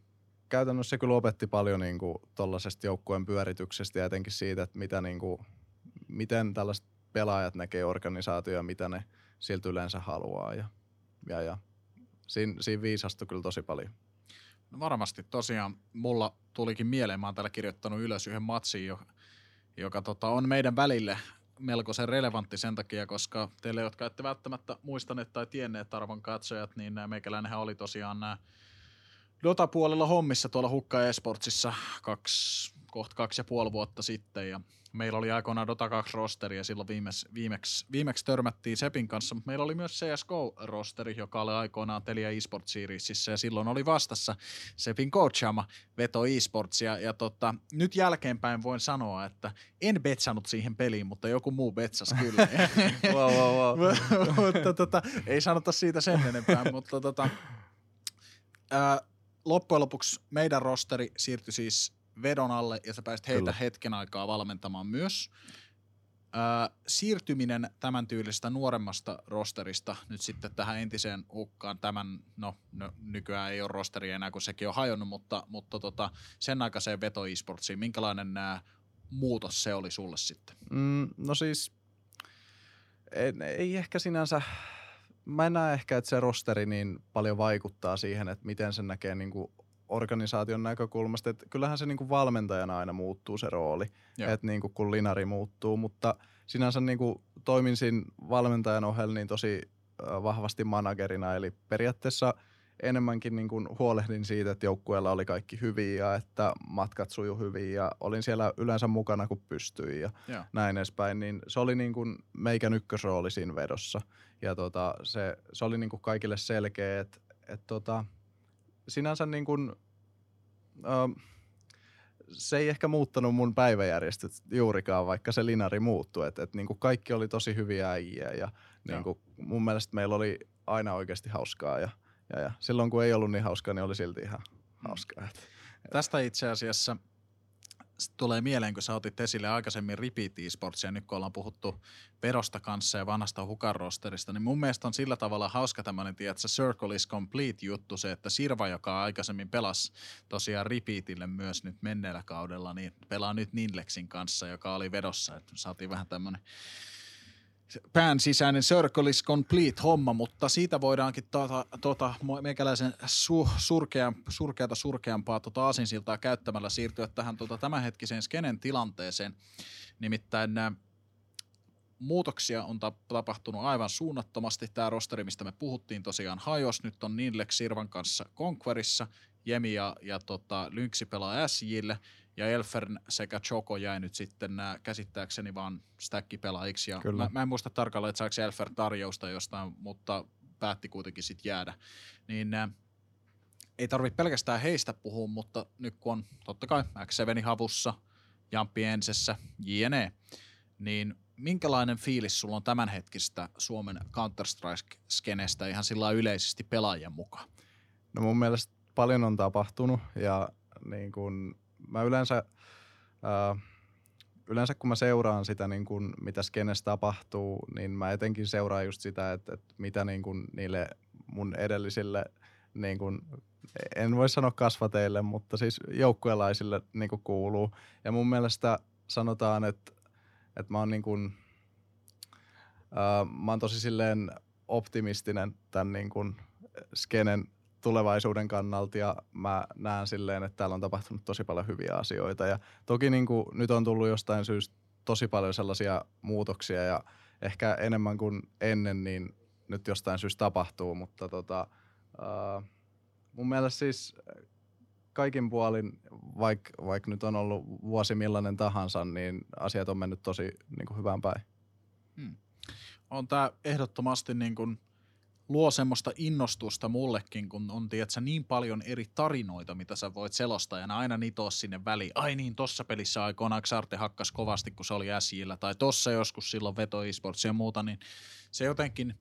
käytännössä se kyllä opetti paljon niin tuollaisesta joukkueen pyörityksestä ja etenkin siitä, että mitä, niin kuin, miten tällaiset pelaajat näkee organisaatioja, mitä ne siltä yleensä haluaa. Ja, ja, ja siinä, siinä viisastui kyllä tosi paljon. No varmasti tosiaan mulla tulikin mieleen, mä oon täällä kirjoittanut ylös yhden matsin, joka, joka tota, on meidän välille melkoisen relevantti sen takia, koska teille, jotka ette välttämättä muistaneet tai tienneet arvon katsojat, niin meikäläinenhän oli tosiaan nämä Dota-puolella hommissa tuolla Hukka Esportsissa kaksi, kohta kaksi ja puoli vuotta sitten ja meillä oli aikoinaan Dota 2 rosteri ja silloin viimeksi, viimeksi, viimeksi törmättiin Sepin kanssa, mutta meillä oli myös CSGO-rosteri, joka oli aikoinaan Telia eSports Seriesissä ja silloin oli vastassa Sepin coachama Veto eSports ja, ja tota, nyt jälkeenpäin voin sanoa, että en betsannut siihen peliin, mutta joku muu betsas kyllä. <laughs> wow, wow, wow. <laughs> mutta tota, ei sanota siitä sen enempää, mutta tota, ää, loppujen lopuksi meidän rosteri siirtyi siis vedon alle ja sä pääsit heitä Kyllä. hetken aikaa valmentamaan myös. Ää, siirtyminen tämän tyylistä nuoremmasta rosterista nyt sitten tähän entiseen hukkaan, tämän, no, no nykyään ei ole rosteri enää, kun sekin on hajonnut, mutta, mutta tota, sen aikaiseen veto esportsiin, minkälainen nämä muutos se oli sulle sitten? Mm, no siis ei, ei ehkä sinänsä mä en näe ehkä, että se rosteri niin paljon vaikuttaa siihen, että miten se näkee niin kuin organisaation näkökulmasta. Että kyllähän se niin kuin valmentajana aina muuttuu se rooli, että niin kuin kun linari muuttuu, mutta sinänsä niin kuin toimin siinä valmentajan ohella niin tosi vahvasti managerina, eli periaatteessa enemmänkin niin kuin huolehdin siitä, että joukkueella oli kaikki hyviä ja että matkat suju hyvin ja olin siellä yleensä mukana, kun pystyin ja, ja. näin edespäin, niin se oli niin kuin meikän ykkösrooli siinä vedossa ja tota, se, se oli niin kuin kaikille selkeä, että et tota, sinänsä niin kuin, ö, se ei ehkä muuttanut mun päiväjärjestöt juurikaan, vaikka se linari muuttui. Et, et niin kuin kaikki oli tosi hyviä äijiä ja niin kuin mun mielestä meillä oli aina oikeasti hauskaa. Ja, ja, ja silloin kun ei ollut niin hauskaa, niin oli silti ihan mm. hauskaa. Et, Tästä itse asiassa tulee mieleen, kun sä otit esille aikaisemmin Repeat Esportsia, nyt kun ollaan puhuttu verosta kanssa ja vanhasta Hukan rosterista, niin mun mielestä on sillä tavalla hauska tämmöinen, tiedätkö, Circle is Complete juttu, se, että Sirva, joka aikaisemmin pelasi tosiaan Repeatille myös nyt menneellä kaudella, niin pelaa nyt Ninlexin kanssa, joka oli vedossa, että saatiin vähän tämmöinen pään sisäinen circle is complete homma, mutta siitä voidaankin tuota, tuota meikäläisen su, surkean, surkeata surkeampaa tuota asinsiltaa käyttämällä siirtyä tähän tuota tämänhetkiseen skenen tilanteeseen. Nimittäin nämä muutoksia on tapahtunut aivan suunnattomasti. Tämä rosteri, mistä me puhuttiin tosiaan hajos, nyt on Ninlex Sirvan kanssa Conquerissa, Jemi ja, ja tota, Lynxi pelaa SJille, ja Elfern sekä Choco jäi nyt sitten nämä käsittääkseni vaan stäkkipelaajiksi. Ja Mä, mä, en muista tarkalleen, että saako Elfern tarjousta jostain, mutta päätti kuitenkin sitten jäädä. Niin äh, ei tarvitse pelkästään heistä puhua, mutta nyt kun on totta kai X7 havussa, Jampi Ensessä, JNE, niin minkälainen fiilis sulla on tämänhetkistä Suomen Counter-Strike-skenestä ihan sillä yleisesti pelaajien mukaan? No mun mielestä paljon on tapahtunut ja niin kun mä yleensä, äh, yleensä kun mä seuraan sitä, niin kun, mitä skenessä tapahtuu, niin mä etenkin seuraan just sitä, että, että mitä niin kun niille mun edellisille, niin kun, en voi sanoa kasvateille, mutta siis joukkuelaisille niin kuuluu. Ja mun mielestä sanotaan, että, että mä oon niin kun, äh, mä oon tosi silleen optimistinen tämän niin kun skenen tulevaisuuden kannalta ja mä näen silleen, että täällä on tapahtunut tosi paljon hyviä asioita ja toki niin kuin nyt on tullut jostain syystä tosi paljon sellaisia muutoksia ja ehkä enemmän kuin ennen, niin nyt jostain syystä tapahtuu, mutta tota, uh, mun mielestä siis kaikin puolin, vaikka vaik nyt on ollut vuosi millainen tahansa, niin asiat on mennyt tosi niin kuin hyvään päin. Hmm. On tämä ehdottomasti niin kuin luo semmoista innostusta mullekin, kun on tiedätkö, niin paljon eri tarinoita, mitä sä voit selostaa, ja aina nitoa sinne väliin. Ai niin, tossa pelissä aikoinaan Xarte hakkas kovasti, kun se oli SJllä, tai tossa joskus silloin veto esports ja muuta, niin se jotenkin,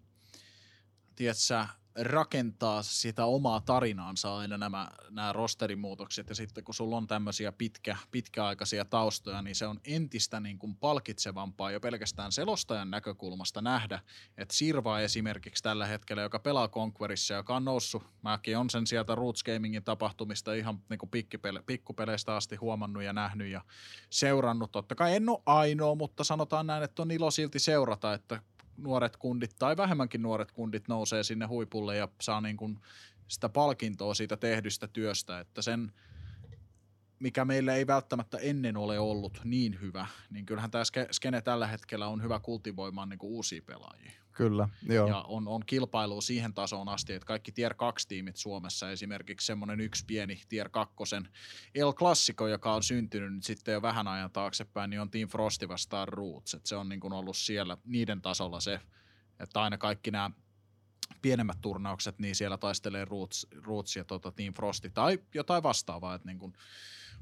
tiedätkö, rakentaa sitä omaa tarinaansa aina nämä, nämä rosterimuutokset ja sitten kun sulla on tämmöisiä pitkä, pitkäaikaisia taustoja, niin se on entistä niin kuin palkitsevampaa jo pelkästään selostajan näkökulmasta nähdä, että Sirva esimerkiksi tällä hetkellä, joka pelaa Conquerissa, joka on noussut, mäkin on sen sieltä Roots Gamingin tapahtumista ihan niin kuin pikkupele, pikkupeleistä asti huomannut ja nähnyt ja seurannut. Totta kai en ole ainoa, mutta sanotaan näin, että on ilo silti seurata, että nuoret kundit tai vähemmänkin nuoret kundit nousee sinne huipulle ja saa niin kuin sitä palkintoa siitä tehdystä työstä, että sen, mikä meillä ei välttämättä ennen ole ollut niin hyvä, niin kyllähän tämä skene tällä hetkellä on hyvä kultivoimaan niin kuin uusia pelaajia. Kyllä, joo. Ja on, on kilpailu siihen tasoon asti, että kaikki Tier 2-tiimit Suomessa, esimerkiksi semmoinen yksi pieni Tier 2 El Classico, joka on syntynyt nyt sitten jo vähän ajan taaksepäin, niin on Team Frosty vastaan Roots. Että se on niin kuin ollut siellä niiden tasolla se, että aina kaikki nämä pienemmät turnaukset, niin siellä taistelee Roots, Roots ja tota Team Frosty tai jotain vastaavaa, että niin kuin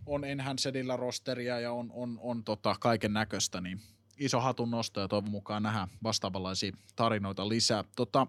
on Enhanceedillä rosteria ja on, on, on tota kaiken näköistä, niin – iso hatun nosto ja toivon mukaan nähdään vastaavanlaisia tarinoita lisää. Tota,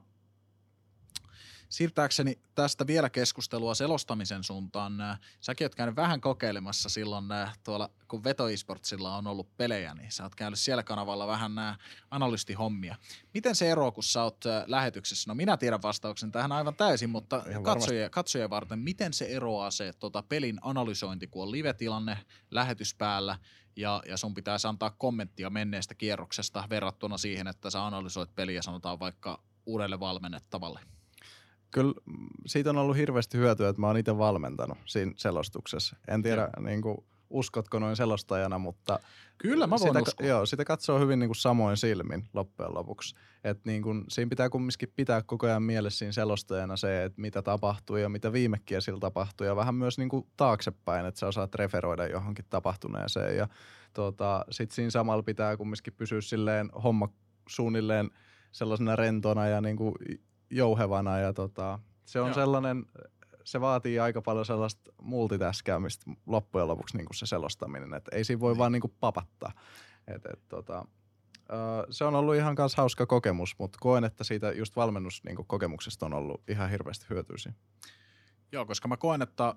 siirtääkseni tästä vielä keskustelua selostamisen suuntaan. Säkin oot käynyt vähän kokeilemassa silloin tuolla, kun Veto Esportsilla on ollut pelejä, niin sä oot käynyt siellä kanavalla vähän nämä analystihommia. Miten se ero, kun sä oot lähetyksessä? No minä tiedän vastauksen tähän aivan täysin, mutta katsojia, katsojia varten, miten se eroaa se tota, pelin analysointi, kun on live-tilanne lähetys päällä ja, ja sun pitäisi antaa kommenttia menneestä kierroksesta verrattuna siihen, että sä analysoit peliä sanotaan vaikka uudelle valmennettavalle? Kyllä siitä on ollut hirveästi hyötyä, että mä oon itse valmentanut siinä selostuksessa. En tiedä, niin kuin, uskotko noin selostajana, mutta Kyllä mä voin sitä, uskoa. Joo, sitä katsoo hyvin niin kuin samoin silmin loppujen lopuksi. Et niin kuin, siinä pitää kumminkin pitää koko ajan mielessä siinä selostajana se, että mitä tapahtuu ja mitä viime sillä tapahtuu ja vähän myös niin kuin taaksepäin, että sä osaat referoida johonkin tapahtuneeseen ja tota, sit siinä samalla pitää kumminkin pysyä silleen homma suunnilleen sellaisena rentona ja niin kuin jouhevana ja tota, se on Joo. sellainen, se vaatii aika paljon sellaista multitaskäämistä loppujen lopuksi niin kuin se selostaminen, että ei siinä voi niin. vaan niin kuin papattaa. Et, et, tota, se on ollut ihan kanssa hauska kokemus, mutta koen, että siitä just valmennuskokemuksesta niin on ollut ihan hirveästi hyötyisiä. Joo, koska mä koen, että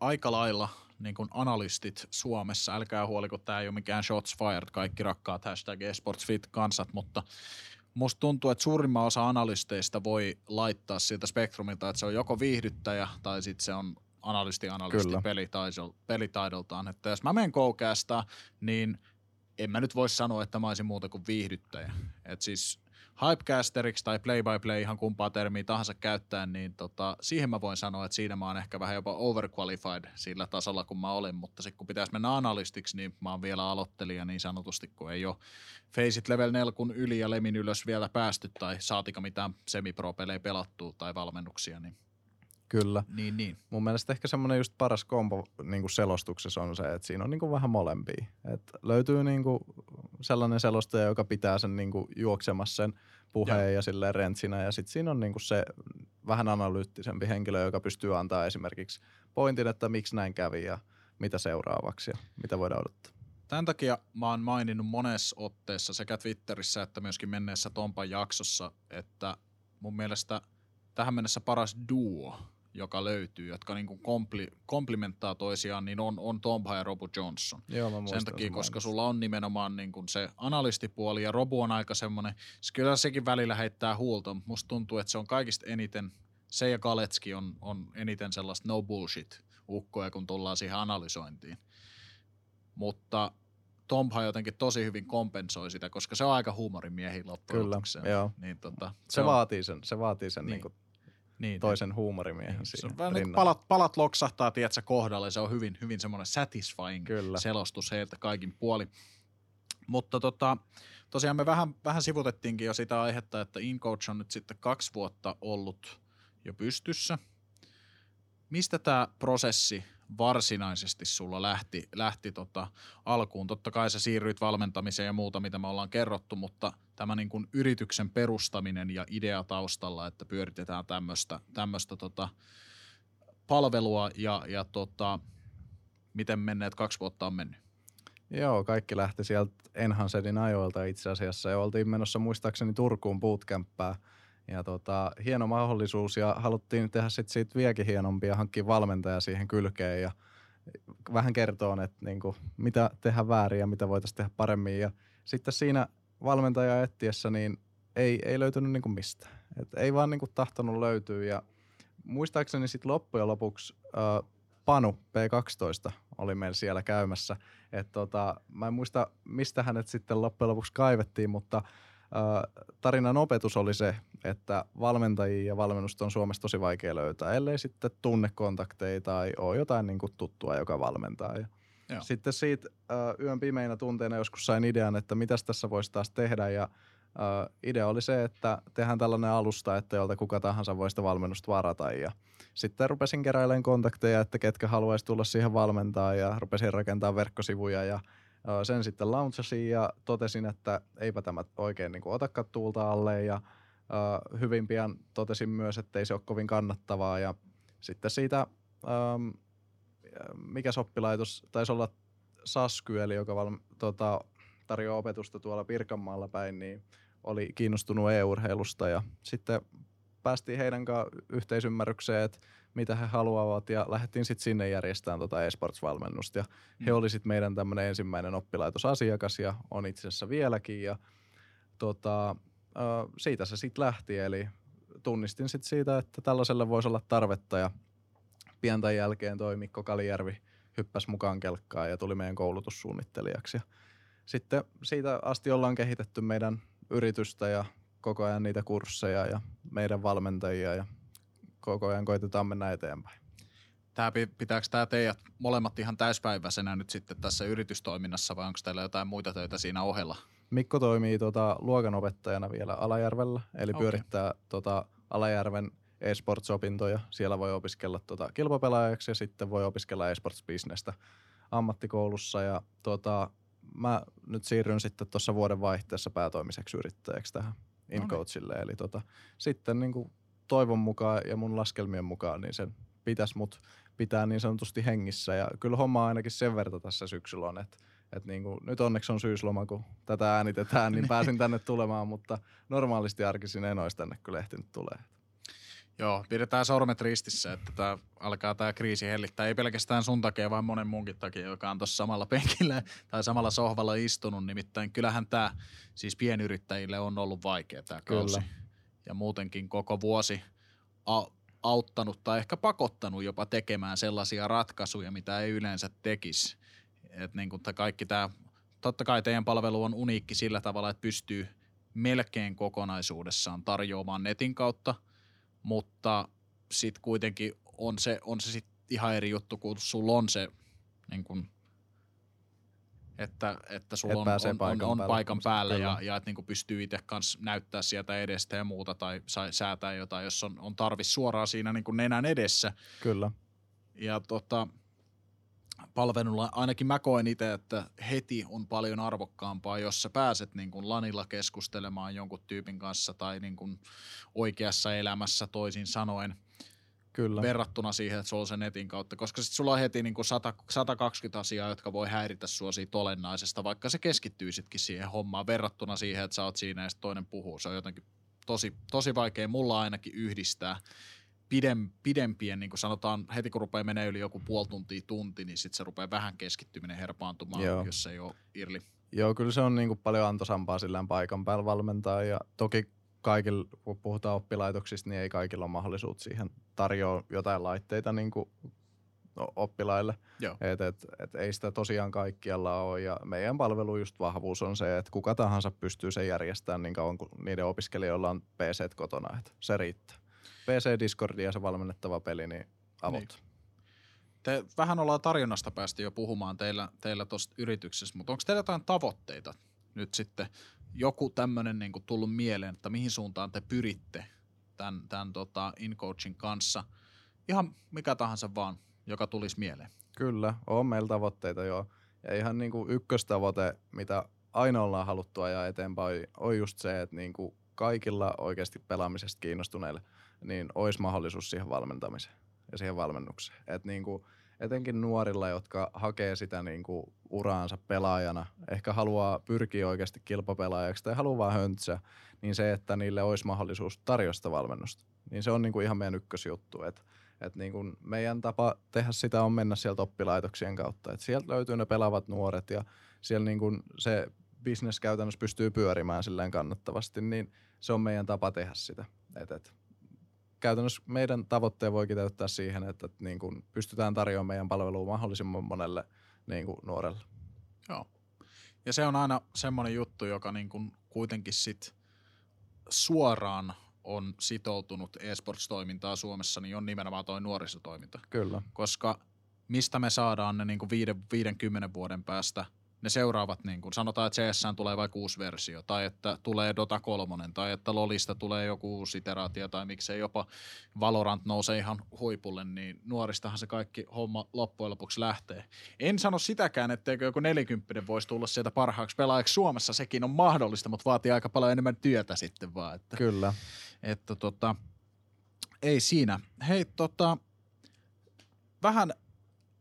aika lailla niin kuin analystit Suomessa, älkää huoli, kun tämä ei ole mikään shots fired, kaikki rakkaat hashtag esportsfit kansat, mutta musta tuntuu, että suurimman osa analysteista voi laittaa siltä spektrumilta, että se on joko viihdyttäjä tai sitten se on analysti analysti pelitaidoltaan. Että jos mä menen koukästä, niin en mä nyt voi sanoa, että mä olisin muuta kuin viihdyttäjä. Et siis hypecasteriksi tai play-by-play, ihan kumpaa termiä tahansa käyttäen, niin tota, siihen mä voin sanoa, että siinä mä oon ehkä vähän jopa overqualified sillä tasolla, kun mä olen, mutta sitten kun pitäisi mennä analystiksi, niin mä oon vielä aloittelija niin sanotusti, kun ei ole Faceit level 4 kun yli ja lemin ylös vielä päästy tai saatika mitään semipro-pelejä pelattua tai valmennuksia, niin Kyllä. Niin, niin. Mun mielestä ehkä semmoinen just paras kompo niin kuin selostuksessa on se, että siinä on niin kuin vähän molempia. Et löytyy niin kuin sellainen selostaja, joka pitää sen niin kuin juoksemassa sen puheen ja, ja silleen rentsinä. Ja sitten siinä on niin kuin se vähän analyyttisempi henkilö, joka pystyy antaa esimerkiksi pointin, että miksi näin kävi ja mitä seuraavaksi ja mitä voidaan odottaa. Tämän takia mä oon maininnut monessa otteessa sekä Twitterissä että myöskin menneessä Tompan jaksossa, että mun mielestä tähän mennessä paras duo joka löytyy, jotka niin kuin kompli, komplimenttaa toisiaan, niin on, on Tompa ja Robu Johnson. Joo, Sen takia, koska sulla on nimenomaan niin kuin se analystipuoli ja Robu on aika semmoinen, kyllä sekin välillä heittää huulta, mutta musta tuntuu, että se on kaikista eniten, se ja Kaletski on, on eniten sellaista no bullshit ukkoja, kun tullaan siihen analysointiin. Mutta Tompa jotenkin tosi hyvin kompensoi sitä, koska se on aika huumorimiehi loppujen Kyllä, joo. Niin, tota, se, se on, vaatii sen, se vaatii sen niin. Niin kuin niin, toisen huumorimiehen niin, siinä. Se on niin palat, palat loksahtaa, tiedätkö, kohdalle. Se on hyvin, hyvin semmoinen satisfying Kyllä. selostus heiltä kaikin puoli. Mutta tota, tosiaan me vähän, vähän sivutettiinkin jo sitä aihetta, että InCoach on nyt sitten kaksi vuotta ollut jo pystyssä. Mistä tämä prosessi varsinaisesti sulla lähti, lähti tota alkuun? Totta kai sä siirryit valmentamiseen ja muuta, mitä me ollaan kerrottu, mutta tämä niin kuin yrityksen perustaminen ja idea taustalla, että pyöritetään tämmöistä, tämmöistä tota palvelua ja, ja tota, miten menneet kaksi vuotta on mennyt? Joo, kaikki lähti sieltä Enhansedin ajoilta itse asiassa ja oltiin menossa muistaakseni Turkuun bootcamppää Ja tota, hieno mahdollisuus ja haluttiin tehdä sit siitä vieläkin hienompi ja hankkia valmentaja siihen kylkeen ja vähän kertoo, että niinku, mitä tehdä väärin ja mitä voitaisiin tehdä paremmin. Ja sitten siinä valmentaja etsiessä niin ei, ei löytynyt niinku mistään. Et ei vaan niinku tahtonut löytyä ja muistaakseni sitten loppujen lopuksi äh, Panu P12 oli meillä siellä käymässä. Et tota, mä en muista, mistä hänet sitten loppujen lopuksi kaivettiin, mutta äh, tarinan opetus oli se, että valmentajia ja valmennusta on Suomessa tosi vaikea löytää, ellei sitten tunne kontakteja tai ole jotain niin kuin tuttua, joka valmentaa. Ja Joo. sitten siitä uh, yön pimeinä tunteina joskus sain idean, että mitäs tässä voisi taas tehdä. Ja uh, idea oli se, että tehdään tällainen alusta, että jolta kuka tahansa voi sitä valmennusta varata. Ja sitten rupesin keräilemään kontakteja, että ketkä haluaisi tulla siihen valmentaa ja rupesin rakentamaan verkkosivuja ja uh, sen sitten launchasin ja totesin, että eipä tämä oikein niin otakaan tuulta alle. Ja uh, hyvin pian totesin myös, että ei se ole kovin kannattavaa. Ja sitten siitä um, mikä soppilaitos, taisi olla Saskyeli, joka val, tota, tarjoaa opetusta tuolla Pirkanmaalla päin, niin oli kiinnostunut e-urheilusta ja sitten päästiin heidän kanssa yhteisymmärrykseen, että mitä he haluavat ja lähdettiin sitten sinne järjestämään tota e-sports-valmennusta ja mm. he oli sitten meidän tämmöinen ensimmäinen oppilaitosasiakas ja on itse asiassa vieläkin ja tota, siitä se sitten lähti eli tunnistin sitten siitä, että tällaiselle voisi olla tarvetta ja pian jälkeen toi Mikko Kalijärvi hyppäsi mukaan kelkkaan ja tuli meidän koulutussuunnittelijaksi. Ja sitten siitä asti ollaan kehitetty meidän yritystä ja koko ajan niitä kursseja ja meidän valmentajia ja koko ajan koitetaan mennä eteenpäin. Tämä, pitääkö tämä teidät molemmat ihan täyspäiväisenä nyt sitten tässä yritystoiminnassa vai onko teillä jotain muita töitä siinä ohella? Mikko toimii tota, luokanopettajana vielä Alajärvellä, eli okay. pyörittää tota, Alajärven esports-opintoja. Siellä voi opiskella tota kilpapelaajaksi ja sitten voi opiskella esports-bisnestä ammattikoulussa. Ja tota, mä nyt siirryn sitten tuossa vuoden vaihteessa päätoimiseksi yrittäjäksi tähän InCoachille. Eli tota, sitten niin kuin toivon mukaan ja mun laskelmien mukaan niin sen pitäisi mut pitää niin sanotusti hengissä. Ja kyllä homma ainakin sen verran tässä syksyllä on, että et niin kuin, nyt onneksi on syysloma, kun tätä äänitetään, niin <laughs> pääsin tänne tulemaan, mutta normaalisti arkisin en olisi tänne kyllä ehtinyt tulemaan. Joo, pidetään sormet ristissä, että tämä alkaa tämä kriisi hellittää. Ei pelkästään sun takia, vaan monen muunkin takia, joka on tuossa samalla penkillä tai samalla sohvalla istunut. Nimittäin kyllähän tämä siis pienyrittäjille on ollut vaikea tämä kausi. Ja muutenkin koko vuosi a- auttanut tai ehkä pakottanut jopa tekemään sellaisia ratkaisuja, mitä ei yleensä tekisi. Että niin kuin kaikki tämä, totta kai teidän palvelu on uniikki sillä tavalla, että pystyy melkein kokonaisuudessaan tarjoamaan netin kautta – mutta sitten kuitenkin on se, on se sit ihan eri juttu, kun sulla on se niin kun, että, että sulla on, on, paikan on, on päällä, paikan päällä ja, ja että niin pystyy itse kanssa näyttää sieltä edestä ja muuta tai säätää jotain, jos on, on tarvis suoraan siinä niin nenän edessä. Kyllä. Ja tota, palvelulla, ainakin mä koen itse, että heti on paljon arvokkaampaa, jos sä pääset niin kuin lanilla keskustelemaan jonkun tyypin kanssa tai niin kuin oikeassa elämässä toisin sanoen. Kyllä. verrattuna siihen, että sulla on se netin kautta, koska sitten sulla on heti niin kuin 100, 120 asiaa, jotka voi häiritä sua siitä olennaisesta, vaikka se keskittyisitkin siihen hommaan verrattuna siihen, että sä oot siinä ja toinen puhuu. Se on jotenkin tosi, tosi vaikea mulla ainakin yhdistää pidem, pidempien, niin kuin sanotaan, heti kun rupeaa menee yli joku puoli tuntia, tunti, niin sitten se rupeaa vähän keskittyminen herpaantumaan, Joo. jos se ei ole irli. Joo, kyllä se on niin kuin paljon antoisampaa sillä paikan päällä valmentaa ja toki kaikilla, kun puhutaan oppilaitoksista, niin ei kaikilla ole mahdollisuutta siihen tarjoa jotain laitteita niin kuin oppilaille. Et, et, et ei sitä tosiaan kaikkialla ole ja meidän palvelu just vahvuus on se, että kuka tahansa pystyy sen järjestämään niin kauan kuin niiden opiskelijoilla on PC kotona, että se riittää. PC Discordia ja se valmennettava peli, niin avot. Niin. Te vähän ollaan tarjonnasta päästy jo puhumaan teillä, teillä tuosta yrityksessä, mutta onko teillä jotain tavoitteita nyt sitten? Joku tämmöinen niin tullut mieleen, että mihin suuntaan te pyritte tämän, tämän tota InCoachin kanssa? Ihan mikä tahansa vaan, joka tulisi mieleen. Kyllä, on meillä tavoitteita jo. Ja ihan niin kuin ykköstavoite, mitä aina ollaan haluttu ajaa eteenpäin, on just se, että niin kuin kaikilla oikeasti pelaamisesta kiinnostuneille – niin olisi mahdollisuus siihen valmentamiseen ja siihen valmennukseen. Et niin kuin, etenkin nuorilla, jotka hakee sitä niin kuin uraansa pelaajana, ehkä haluaa pyrkiä oikeasti kilpapelaajaksi tai haluaa vaan höntsää, niin se, että niille olisi mahdollisuus tarjosta valmennusta, niin se on niin kuin ihan meidän ykkösjuttu. Että et niin kuin meidän tapa tehdä sitä on mennä sieltä oppilaitoksien kautta. Et sieltä löytyy ne pelaavat nuoret ja siellä niin kuin se business käytännössä pystyy pyörimään silleen kannattavasti, niin se on meidän tapa tehdä sitä. Et, et käytännössä meidän tavoitteen voi kiteyttää siihen, että, niin kuin pystytään tarjoamaan meidän palvelua mahdollisimman monelle niin kuin nuorelle. Joo. Ja se on aina semmoinen juttu, joka niin kuin kuitenkin sit suoraan on sitoutunut esports-toimintaa Suomessa, niin on nimenomaan toi nuorisotoiminta. Kyllä. Koska mistä me saadaan ne niin kuin 50 vuoden päästä – ne seuraavat, niin kuin sanotaan, että CS tulee vaikka uusi versio, tai että tulee Dota 3, tai että Lolista tulee joku uusi iteraatio, tai miksei jopa Valorant nousee ihan huipulle, niin nuoristahan se kaikki homma loppujen lopuksi lähtee. En sano sitäkään, etteikö joku 40 voisi tulla sieltä parhaaksi pelaajaksi Suomessa, sekin on mahdollista, mutta vaatii aika paljon enemmän työtä sitten vaan. Että, Kyllä. Että tota, ei siinä. Hei, tota, vähän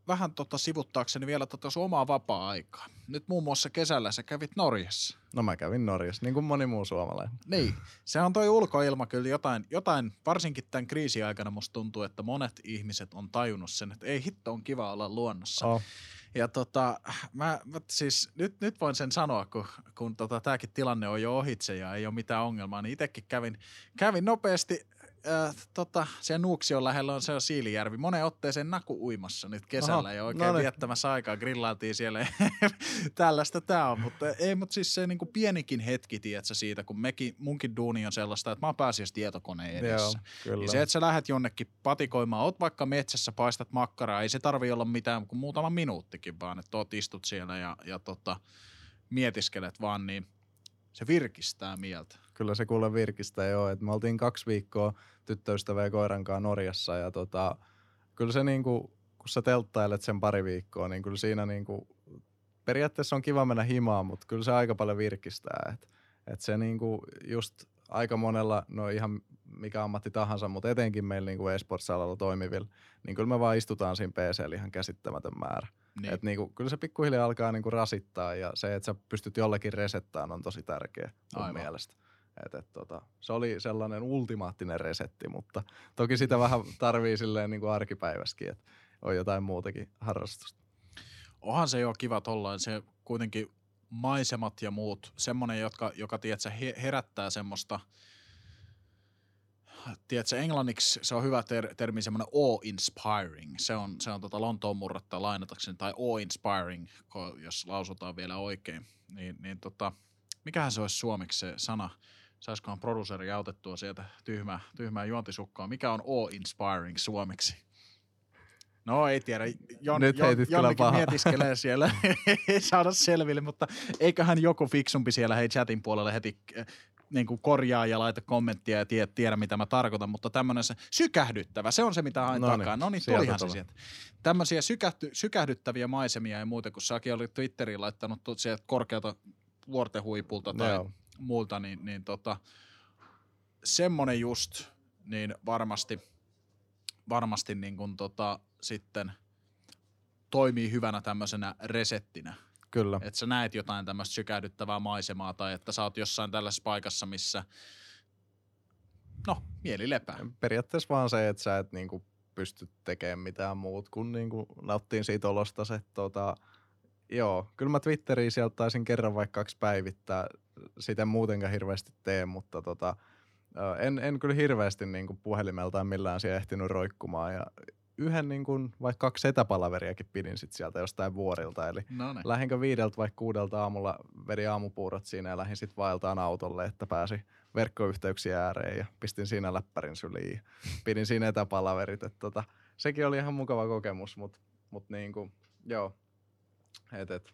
vähän tota sivuttaakseni vielä tota sun omaa vapaa-aikaa. Nyt muun muassa kesällä sä kävit Norjassa. No mä kävin Norjassa, niin kuin moni muu suomalainen. Niin, se on toi ulkoilma kyllä jotain, jotain varsinkin tämän kriisin aikana musta tuntuu, että monet ihmiset on tajunnut sen, että ei hitto on kiva olla luonnossa. Oh. Ja tota, mä, mä siis nyt, nyt voin sen sanoa, kun, kun tota, tämäkin tilanne on jo ohitse ja ei ole mitään ongelmaa, niin itsekin kävin, kävin nopeasti äh, tota, siellä Nuuksion lähellä on se on Siilijärvi. Moneen otteeseen naku uimassa nyt kesällä Aha, ja oikein no niin. viettämässä aikaa. Grillailtiin siellä. <laughs> Tällaista tämä on, mutta ei, mutta siis se niinku pienikin hetki, tiedätkö, siitä, kun mekin, munkin duuni on sellaista, että mä pääsiäis tietokoneen edessä. Joo. Niin se, että sä lähdet jonnekin patikoimaan, oot vaikka metsässä, paistat makkaraa, ei se tarvi olla mitään kuin muutama minuuttikin, vaan että oot istut siellä ja, ja tota, mietiskelet vaan, niin se virkistää mieltä kyllä se kuule virkistä joo. Et me oltiin kaksi viikkoa tyttöystävä ja koiran kanssa Norjassa ja tota, kyllä se niinku, kun sä telttailet sen pari viikkoa, niin kyllä siinä niinku, periaatteessa on kiva mennä himaan, mutta kyllä se aika paljon virkistää. Et, et se niinku just aika monella, no ihan mikä ammatti tahansa, mutta etenkin meillä niinku esports-alalla toimivilla, niin kyllä me vaan istutaan siinä PC ihan käsittämätön määrä. Niin. Et niinku, kyllä se pikkuhiljaa alkaa niinku rasittaa ja se, että sä pystyt jollekin resettään on tosi tärkeä mun Aivan. mielestä. Et, et, tota, se oli sellainen ultimaattinen resetti, mutta toki sitä vähän tarvii silleen niin kuin arkipäiväskin, että on jotain muutakin harrastusta. Onhan se jo kiva tollain, se kuitenkin maisemat ja muut, semmoinen, jotka, joka tiedätkö, herättää semmoista, tiedätkö, englanniksi se on hyvä ter- termi, semmoinen awe-inspiring. Se on, se on tota Lontoon murretta lainatakseni, tai awe-inspiring, jos lausutaan vielä oikein. Niin, niin tota, mikähän se olisi suomeksi se sana? Saisikohan produseri autettua sieltä tyhmää, tyhmää juontisukkaa. Mikä on awe-inspiring suomeksi? No ei tiedä, Jon, Nyt Jon, Jonnikin mietiskelee siellä, <laughs> ei saada selville, mutta eiköhän joku fiksumpi siellä hei chatin puolelle heti äh, niin kuin korjaa ja laita kommenttia ja tiedä, tiedä, mitä mä tarkoitan, mutta tämmöinen se sykähdyttävä, se on se, mitä hain takaa. No niin, tulihan se sieltä. Tämmöisiä sykähty, sykähdyttäviä maisemia ja muuten, kun säkin oli Twitteriin laittanut sieltä korkealta vuortehuipulta tai Joo muulta, niin, niin tota, semmonen just, niin varmasti, varmasti niin kun tota, sitten toimii hyvänä tämmöisenä resettinä. Kyllä. Että sä näet jotain tämmöistä sykähdyttävää maisemaa tai että sä oot jossain tällaisessa paikassa, missä no, mieli lepää. Periaatteessa vaan se, että sä et niinku pysty tekemään mitään muut kuin niinku nauttiin siitä olosta se, tota, joo, kyllä mä Twitteriin sieltä taisin kerran vaikka kaksi päivittää sitä muutenkaan hirveästi tee, mutta tota, en, en kyllä hirveästi niin kuin puhelimeltaan millään siellä ehtinyt roikkumaan ja yhden niin kuin, vaikka kaksi etäpalaveriakin pidin sit sieltä jostain vuorilta. Eli Noniin. lähinkö viideltä vai kuudelta aamulla vedin aamupuurot siinä ja lähdin sitten vaeltaan autolle, että pääsi verkkoyhteyksiä ääreen ja pistin siinä läppärin syliin ja pidin siinä etäpalaverit. Että tota, sekin oli ihan mukava kokemus, mutta mut niin kuin, joo, et, et,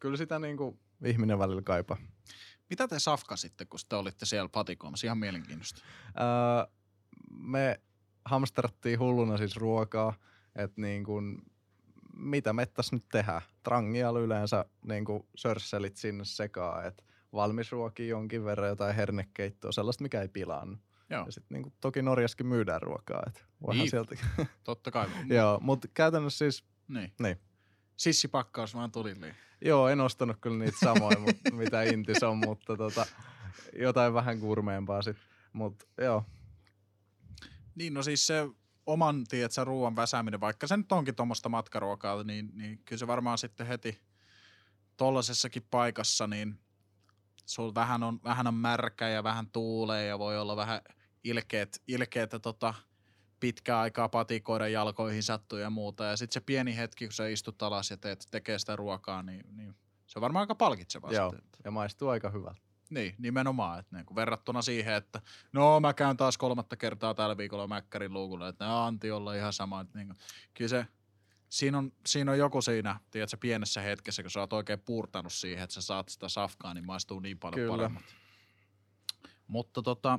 kyllä sitä niin kuin ihminen välillä kaipaa. Mitä te safkasitte, kun te olitte siellä patikoimassa? Ihan mielenkiintoista. Öö, me hamsterattiin hulluna siis ruokaa, että niin kuin, mitä mettäs nyt tehdään. Trangia yleensä niin kuin sörsselit sinne sekaan, että valmis ruokia jonkin verran, jotain hernekeittoa, sellaista mikä ei pilaannut. Joo. Ja sitten niin toki Norjaskin myydään ruokaa, että niin, sieltä. Totta kai. <laughs> Joo, mutta käytännössä siis Niin. Niin. Sissipakkaus vaan tuli niin. Joo, en ostanut kyllä niitä samoja, mut, <laughs> mitä Intis on, mutta tota, jotain vähän kurmeempaa sitten. Mutta joo, Niin, no siis se oman, tiedätkö, ruoan väsääminen, vaikka se nyt onkin tuommoista matkaruokaa, niin, niin kyllä se varmaan sitten heti tollasessakin paikassa, niin sul vähän on, vähän on märkä ja vähän tuulee ja voi olla vähän ilkeet, ilkeetä tota, pitkää aikaa patikoida jalkoihin sattuu ja muuta. Ja sitten se pieni hetki, kun sä istut alas ja teet, tekee sitä ruokaa, niin, niin se on varmaan aika palkitsevaa joo. sitten. ja maistuu aika hyvältä. Niin, nimenomaan. Että niin, verrattuna siihen, että no mä käyn taas kolmatta kertaa tällä viikolla Mäkkärin luukulla, että no, Antti olla ihan sama. Että niin, kyllä se, siinä on, siinä on joku siinä, tiedätkö, pienessä hetkessä, kun sä oot oikein puurtanut siihen, että sä saat sitä safkaa, niin maistuu niin paljon Kyllä. paremmat. Mutta tota,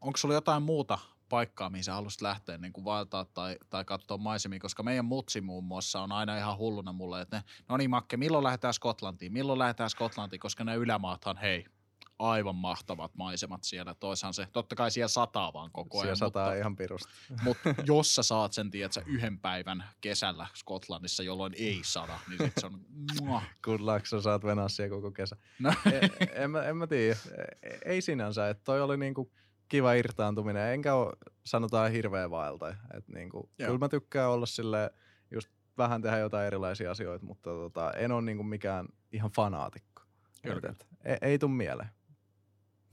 onko sulla jotain muuta paikkaa, mihin sä haluaisit lähteä niin kuin vaeltaa tai, tai katsoa maisemia, koska meidän mutsi muun muassa on aina ihan hulluna mulle, että ne, no niin Makke, milloin lähdetään Skotlantiin, milloin lähdetään Skotlantiin, koska ne ylämaathan, hei, aivan mahtavat maisemat siellä. Toisaan se, totta kai siellä sataa vaan koko ajan, Siellä sataa mutta, ihan pirusti. <laughs> mutta jos sä saat sen, tiedätkö, yhden päivän kesällä Skotlannissa, jolloin ei sada, niin sit se on <laughs> muah. Good luck, sä saat venassia koko kesä. No, E- en, mä, en mä tiedä. E- Ei sinänsä, että toi oli niinku kiva irtaantuminen, enkä ole, sanotaan hirveä vaeltaja. Et niinku, kyllä mä tykkään olla sille just vähän tehdä jotain erilaisia asioita, mutta tota, en ole niinku mikään ihan fanaatikko. Kyllä, Et, et, ei, ei tuu mieleen.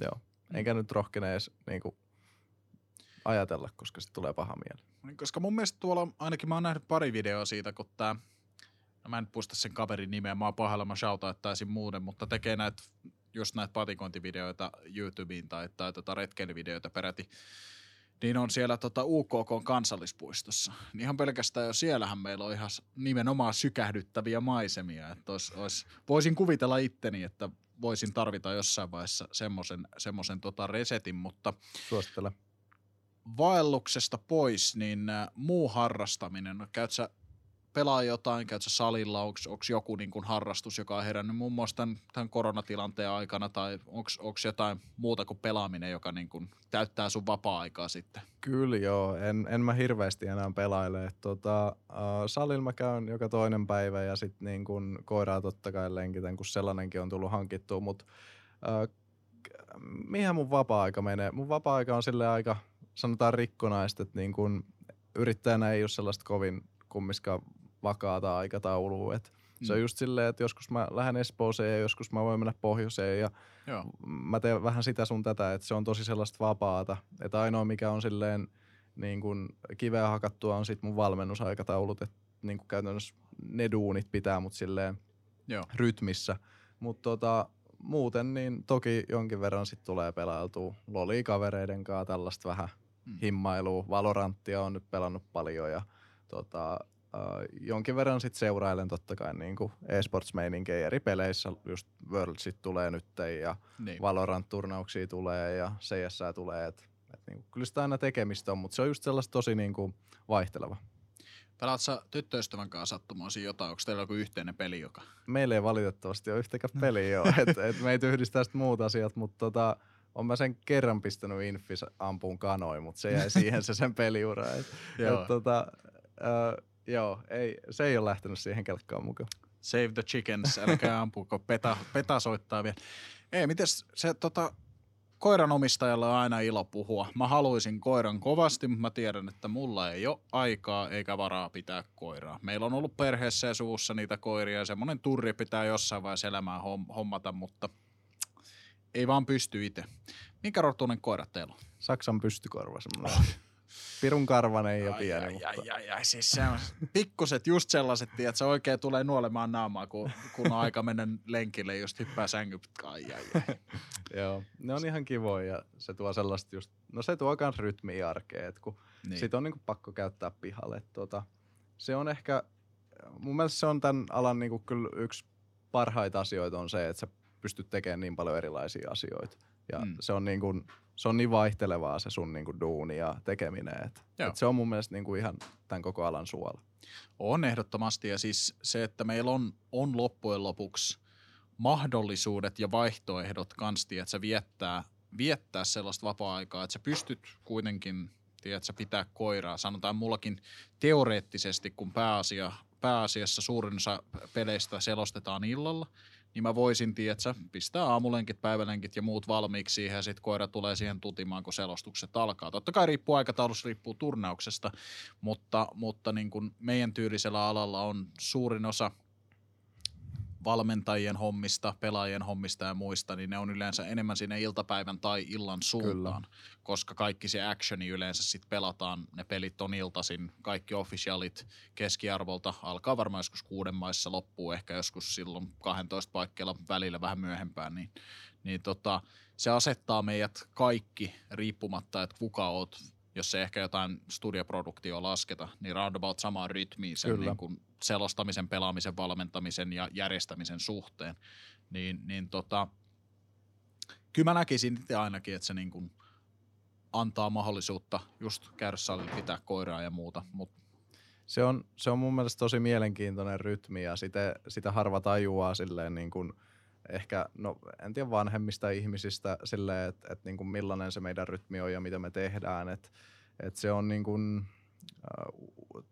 Joo. Mm. Enkä nyt rohkene edes niinku ajatella, koska sitten tulee paha mieli. Niin, Koska mun mielestä tuolla, ainakin mä oon nähnyt pari videoa siitä, kun tää, no mä en muista sen kaverin nimeä, mä oon pahalla, mä shoutauttaisin muuten, mutta tekee näitä, just näitä patikointivideoita YouTubeen tai, tai tota retkeilyvideoita peräti, niin on siellä tota UKK kansallispuistossa. Niin ihan pelkästään jo siellähän meillä on ihan nimenomaan sykähdyttäviä maisemia. Että ois, ois, voisin kuvitella itteni, että voisin tarvita jossain vaiheessa semmoisen semmosen tota resetin, mutta Suosittelen. vaelluksesta pois, niin äh, muu harrastaminen, no, käyt sä pelaa jotain, käyt sä salilla, onko joku niin kuin harrastus, joka on herännyt muun muassa tämän, tämän koronatilanteen aikana, tai onko jotain muuta kuin pelaaminen, joka niin kuin täyttää sun vapaa-aikaa sitten? Kyllä joo, en, en mä hirveästi enää pelaile. Tota, äh, salilla mä käyn joka toinen päivä ja sitten niin kun koiraa totta kai lenkitän, kun sellainenkin on tullut hankittua, mutta äh, mihin mun vapaa-aika menee? Mun vapaa-aika on sille aika, sanotaan rikkonaista, että niin kun yrittäjänä ei ole sellaista kovin kummiskaan vakaata aikataulua. Et Se on Mm. just silleen, että joskus mä lähden Espooseen ja joskus mä voin mennä pohjoiseen ja Joo. mä teen vähän sitä sun tätä, että se on tosi sellaista vapaata. Että ainoa mikä on silleen niin kun kiveä hakattua on sit mun valmennusaikataulut, että niin kun käytännössä ne duunit pitää mut silleen Joo. rytmissä. Mutta tota, muuten niin toki jonkin verran sit tulee pelailtua loli kavereiden kanssa tällaista vähän Mm. himmailua. Valoranttia on nyt pelannut paljon ja tota, äh, jonkin verran sit seurailen totta kai niinku e-sports-meininkejä eri peleissä. Just Worldsit tulee nyt ja Niin. Valorant-turnauksia tulee ja CS tulee. Et, et niinku, kyllä sitä aina tekemistä on, mutta se on just sellaista tosi niinku vaihteleva. Pelaat sä tyttöystävän kanssa sattumoisin jotain, onko teillä joku yhteinen peli, joka... Meillä ei valitettavasti ole yhtäkään peliä jo, että et meitä yhdistää sitten muut asiat, mutta tota, on mä sen kerran pistänyt infis ampuun kanoi, mutta se jäi siihen se sen peliura. Et, Joo. et, tota, äh, joo, ei, se ei ole lähtenyt siihen kelkkaan mukaan. Save the chickens, älkää <laughs> ampuko, peta, peta soittaa vielä. Ei, mites se tota, koiran omistajalla on aina ilo puhua. Mä haluaisin koiran kovasti, mutta mä tiedän, että mulla ei ole aikaa eikä varaa pitää koiraa. Meillä on ollut perheessä ja suvussa niitä koiria ja semmoinen turri pitää jossain vaiheessa elämää hom- hommata, mutta ei vaan pysty itse. Minkä rotuinen koira teillä on? Saksan pystykorva semmoinen. <laughs> Pirun karvanen ja pieni, ai, mutta ai, ai, ai, siis se on <laughs> pikkuset just sellaiset, että se oikein tulee nuolemaan naamaa, kun, kun on aika mennä lenkille, just hyppää sängy. Ai, ai, ai. <laughs> joo, ne on ihan kivoja ja se tuo sellaista just, no se tuo kans rytmiä arkeen, että kun Niin. Sitten on niinku pakko käyttää pihalle. Tota, se on ehkä, mun mielestä se on tämän alan niinku kyllä yksi parhaita asioita on se, että sä pystyt tekemään niin paljon erilaisia asioita. Ja Mm. se, on niinku, se on niin vaihtelevaa se sun niinku duuni ja tekeminen. Et, et se on mun mielestä niinku ihan tämän koko alan suola. On ehdottomasti ja siis se, että meillä on, on loppujen lopuksi mahdollisuudet ja vaihtoehdot kanssa, että sä viettää, viettää sellaista vapaa-aikaa, että sä pystyt kuitenkin tiedätkö, pitää koiraa. Sanotaan mullakin teoreettisesti, kun pääasia pääasiassa suurin osa peleistä selostetaan illalla, niin mä voisin, tiedätkö, pistää aamulenkit, päivälenkit ja muut valmiiksi siihen ja sitten koira tulee siihen tutimaan, kun selostukset alkaa. Totta kai riippuu aikataulussa, riippuu turnauksesta, mutta, mutta niin kuin meidän tyylisellä alalla on suurin osa – valmentajien hommista, pelaajien hommista ja muista, niin ne on yleensä enemmän sinne iltapäivän tai illan suuntaan, Kyllä. koska kaikki se actioni yleensä sitten pelataan, ne pelit on iltaisin, kaikki officialit keskiarvolta alkaa varmaan joskus kuuden maissa, loppuu ehkä joskus silloin 12 paikkeilla välillä vähän myöhempään, niin, niin tota, se asettaa meidät kaikki riippumatta, että kuka oot jos se ehkä jotain studioproduktioa lasketa, niin roundabout samaan rytmiin sen niin kuin selostamisen, pelaamisen, valmentamisen ja järjestämisen suhteen. Niin, niin tota, kyllä mä näkisin itse ainakin, että se niin kuin antaa mahdollisuutta just käydä salilla pitää koiraa ja muuta, mutta se on, se on mun mielestä tosi mielenkiintoinen rytmi ja sitä, sitä harva tajuaa silleen niin kuin ehkä, no en tiedä vanhemmista ihmisistä silleen, että, että niin kuin millainen se meidän rytmi on ja mitä me tehdään, että, että se on niin kuin,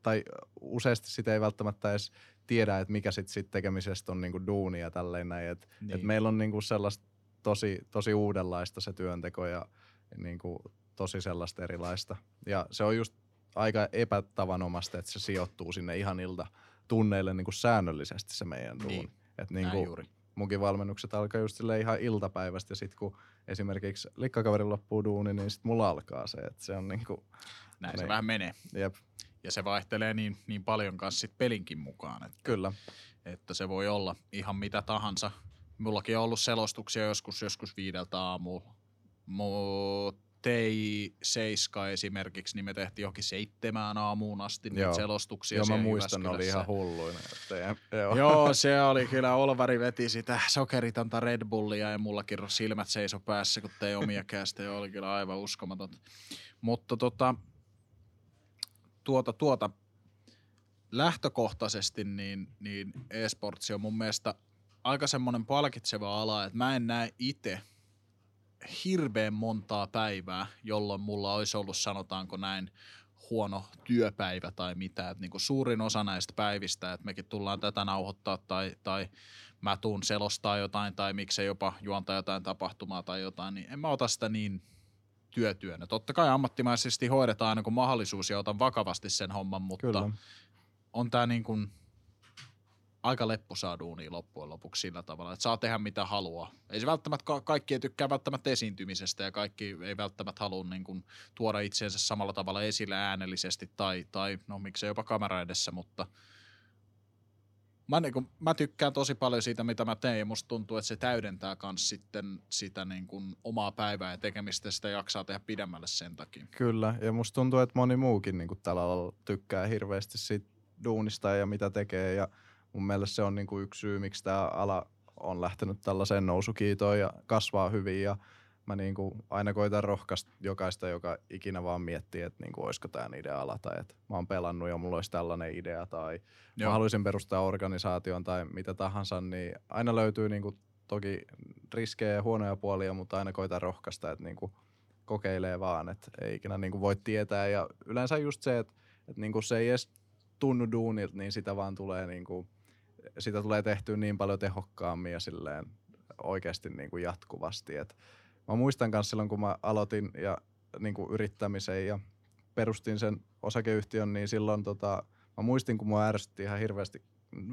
tai useasti sitä ei välttämättä edes tiedä, että mikä sitten sit tekemisestä on niinku duuni ja tälleen näin. Et, niin. et meillä on niinku sellaista tosi, tosi uudenlaista se työnteko ja niinku tosi sellaista erilaista. Ja se on just aika epätavanomasta, että se sijoittuu sinne ihan ilta tunneille niinku säännöllisesti se meidän duuni. Niin. Et niinku, juuri. Munkin valmennukset alkaa just sille ihan iltapäivästä ja sitten kun esimerkiksi likkakaverin loppuu duuni, niin sitten mulla alkaa se, että se on niinku näin niin. se vähän menee. Jep. Ja se vaihtelee niin, niin paljon kanssa sit pelinkin mukaan. Että, Kyllä. Että se voi olla ihan mitä tahansa. Mullakin on ollut selostuksia joskus, joskus viideltä aamulla. Mutta Tei Seiska esimerkiksi, niin me tehtiin johonkin seitsemään aamuun asti niitä selostuksia. Joo, mä muistan, ne oli ihan hulluina. Että, joo. joo, <laughs> se oli kyllä, Olvari veti sitä sokeritonta Red Bullia ja mullakin silmät seiso päässä, kun tei omia kästä, oli kyllä aivan uskomatonta. Mutta tota, tuota, tuota lähtökohtaisesti niin, niin e-sportsi on mun mielestä aika semmoinen palkitseva ala, että mä en näe itse hirveän montaa päivää, jolloin mulla olisi ollut sanotaanko näin huono työpäivä tai mitä. Että niin suurin osa näistä päivistä, että mekin tullaan tätä nauhoittaa tai, tai mä tuun selostaa jotain tai miksei jopa juontaa jotain tapahtumaa tai jotain, niin en mä ota sitä niin työtyönä. Totta kai ammattimaisesti hoidetaan aina kun mahdollisuus ja otan vakavasti sen homman, mutta Kyllä. on tämä niin kuin aika lepposaa duunia loppujen lopuksi sillä tavalla, että saa tehdä mitä haluaa. Ei se välttämättä, kaikki ei tykkää välttämättä esiintymisestä ja kaikki ei välttämättä halua niin kuin tuoda itseensä samalla tavalla esille äänellisesti tai, tai no miksei jopa kamera edessä, mutta – mä, niin kuin, mä tykkään tosi paljon siitä, mitä mä teen ja musta tuntuu, että se täydentää myös sitten sitä niin kuin omaa päivää ja tekemistä sitä jaksaa tehdä pidemmälle sen takia. Kyllä, ja musta tuntuu, että moni muukin niin tällä alalla tykkää hirveästi siitä duunista ja mitä tekee ja mun mielestä se on niin yksi syy, miksi tämä ala on lähtenyt tällaiseen nousukiitoon ja kasvaa hyvin ja mä niin kuin aina koitan rohkaista jokaista, joka ikinä vaan miettii, että niin kuin, olisiko tämä niiden ala tai että mä oon pelannut ja mulla olisi tällainen idea tai Joo. mä haluaisin perustaa organisaation tai mitä tahansa, niin aina löytyy niin kuin, toki riskejä ja huonoja puolia, mutta aina koitan rohkaista, että niin kuin, kokeilee vaan, että ei ikinä niin kuin, voi tietää ja yleensä just se, että, että niin kuin, se ei edes tunnu duunilta, niin sitä vaan tulee niin kuin, sitä tulee tehtyä niin paljon tehokkaammin ja silleen oikeasti niin kuin jatkuvasti, että mä muistan myös silloin, kun mä aloitin ja niin kuin yrittämisen ja perustin sen osakeyhtiön, niin silloin tota, mä muistin, kun mua ärsytti ihan hirveästi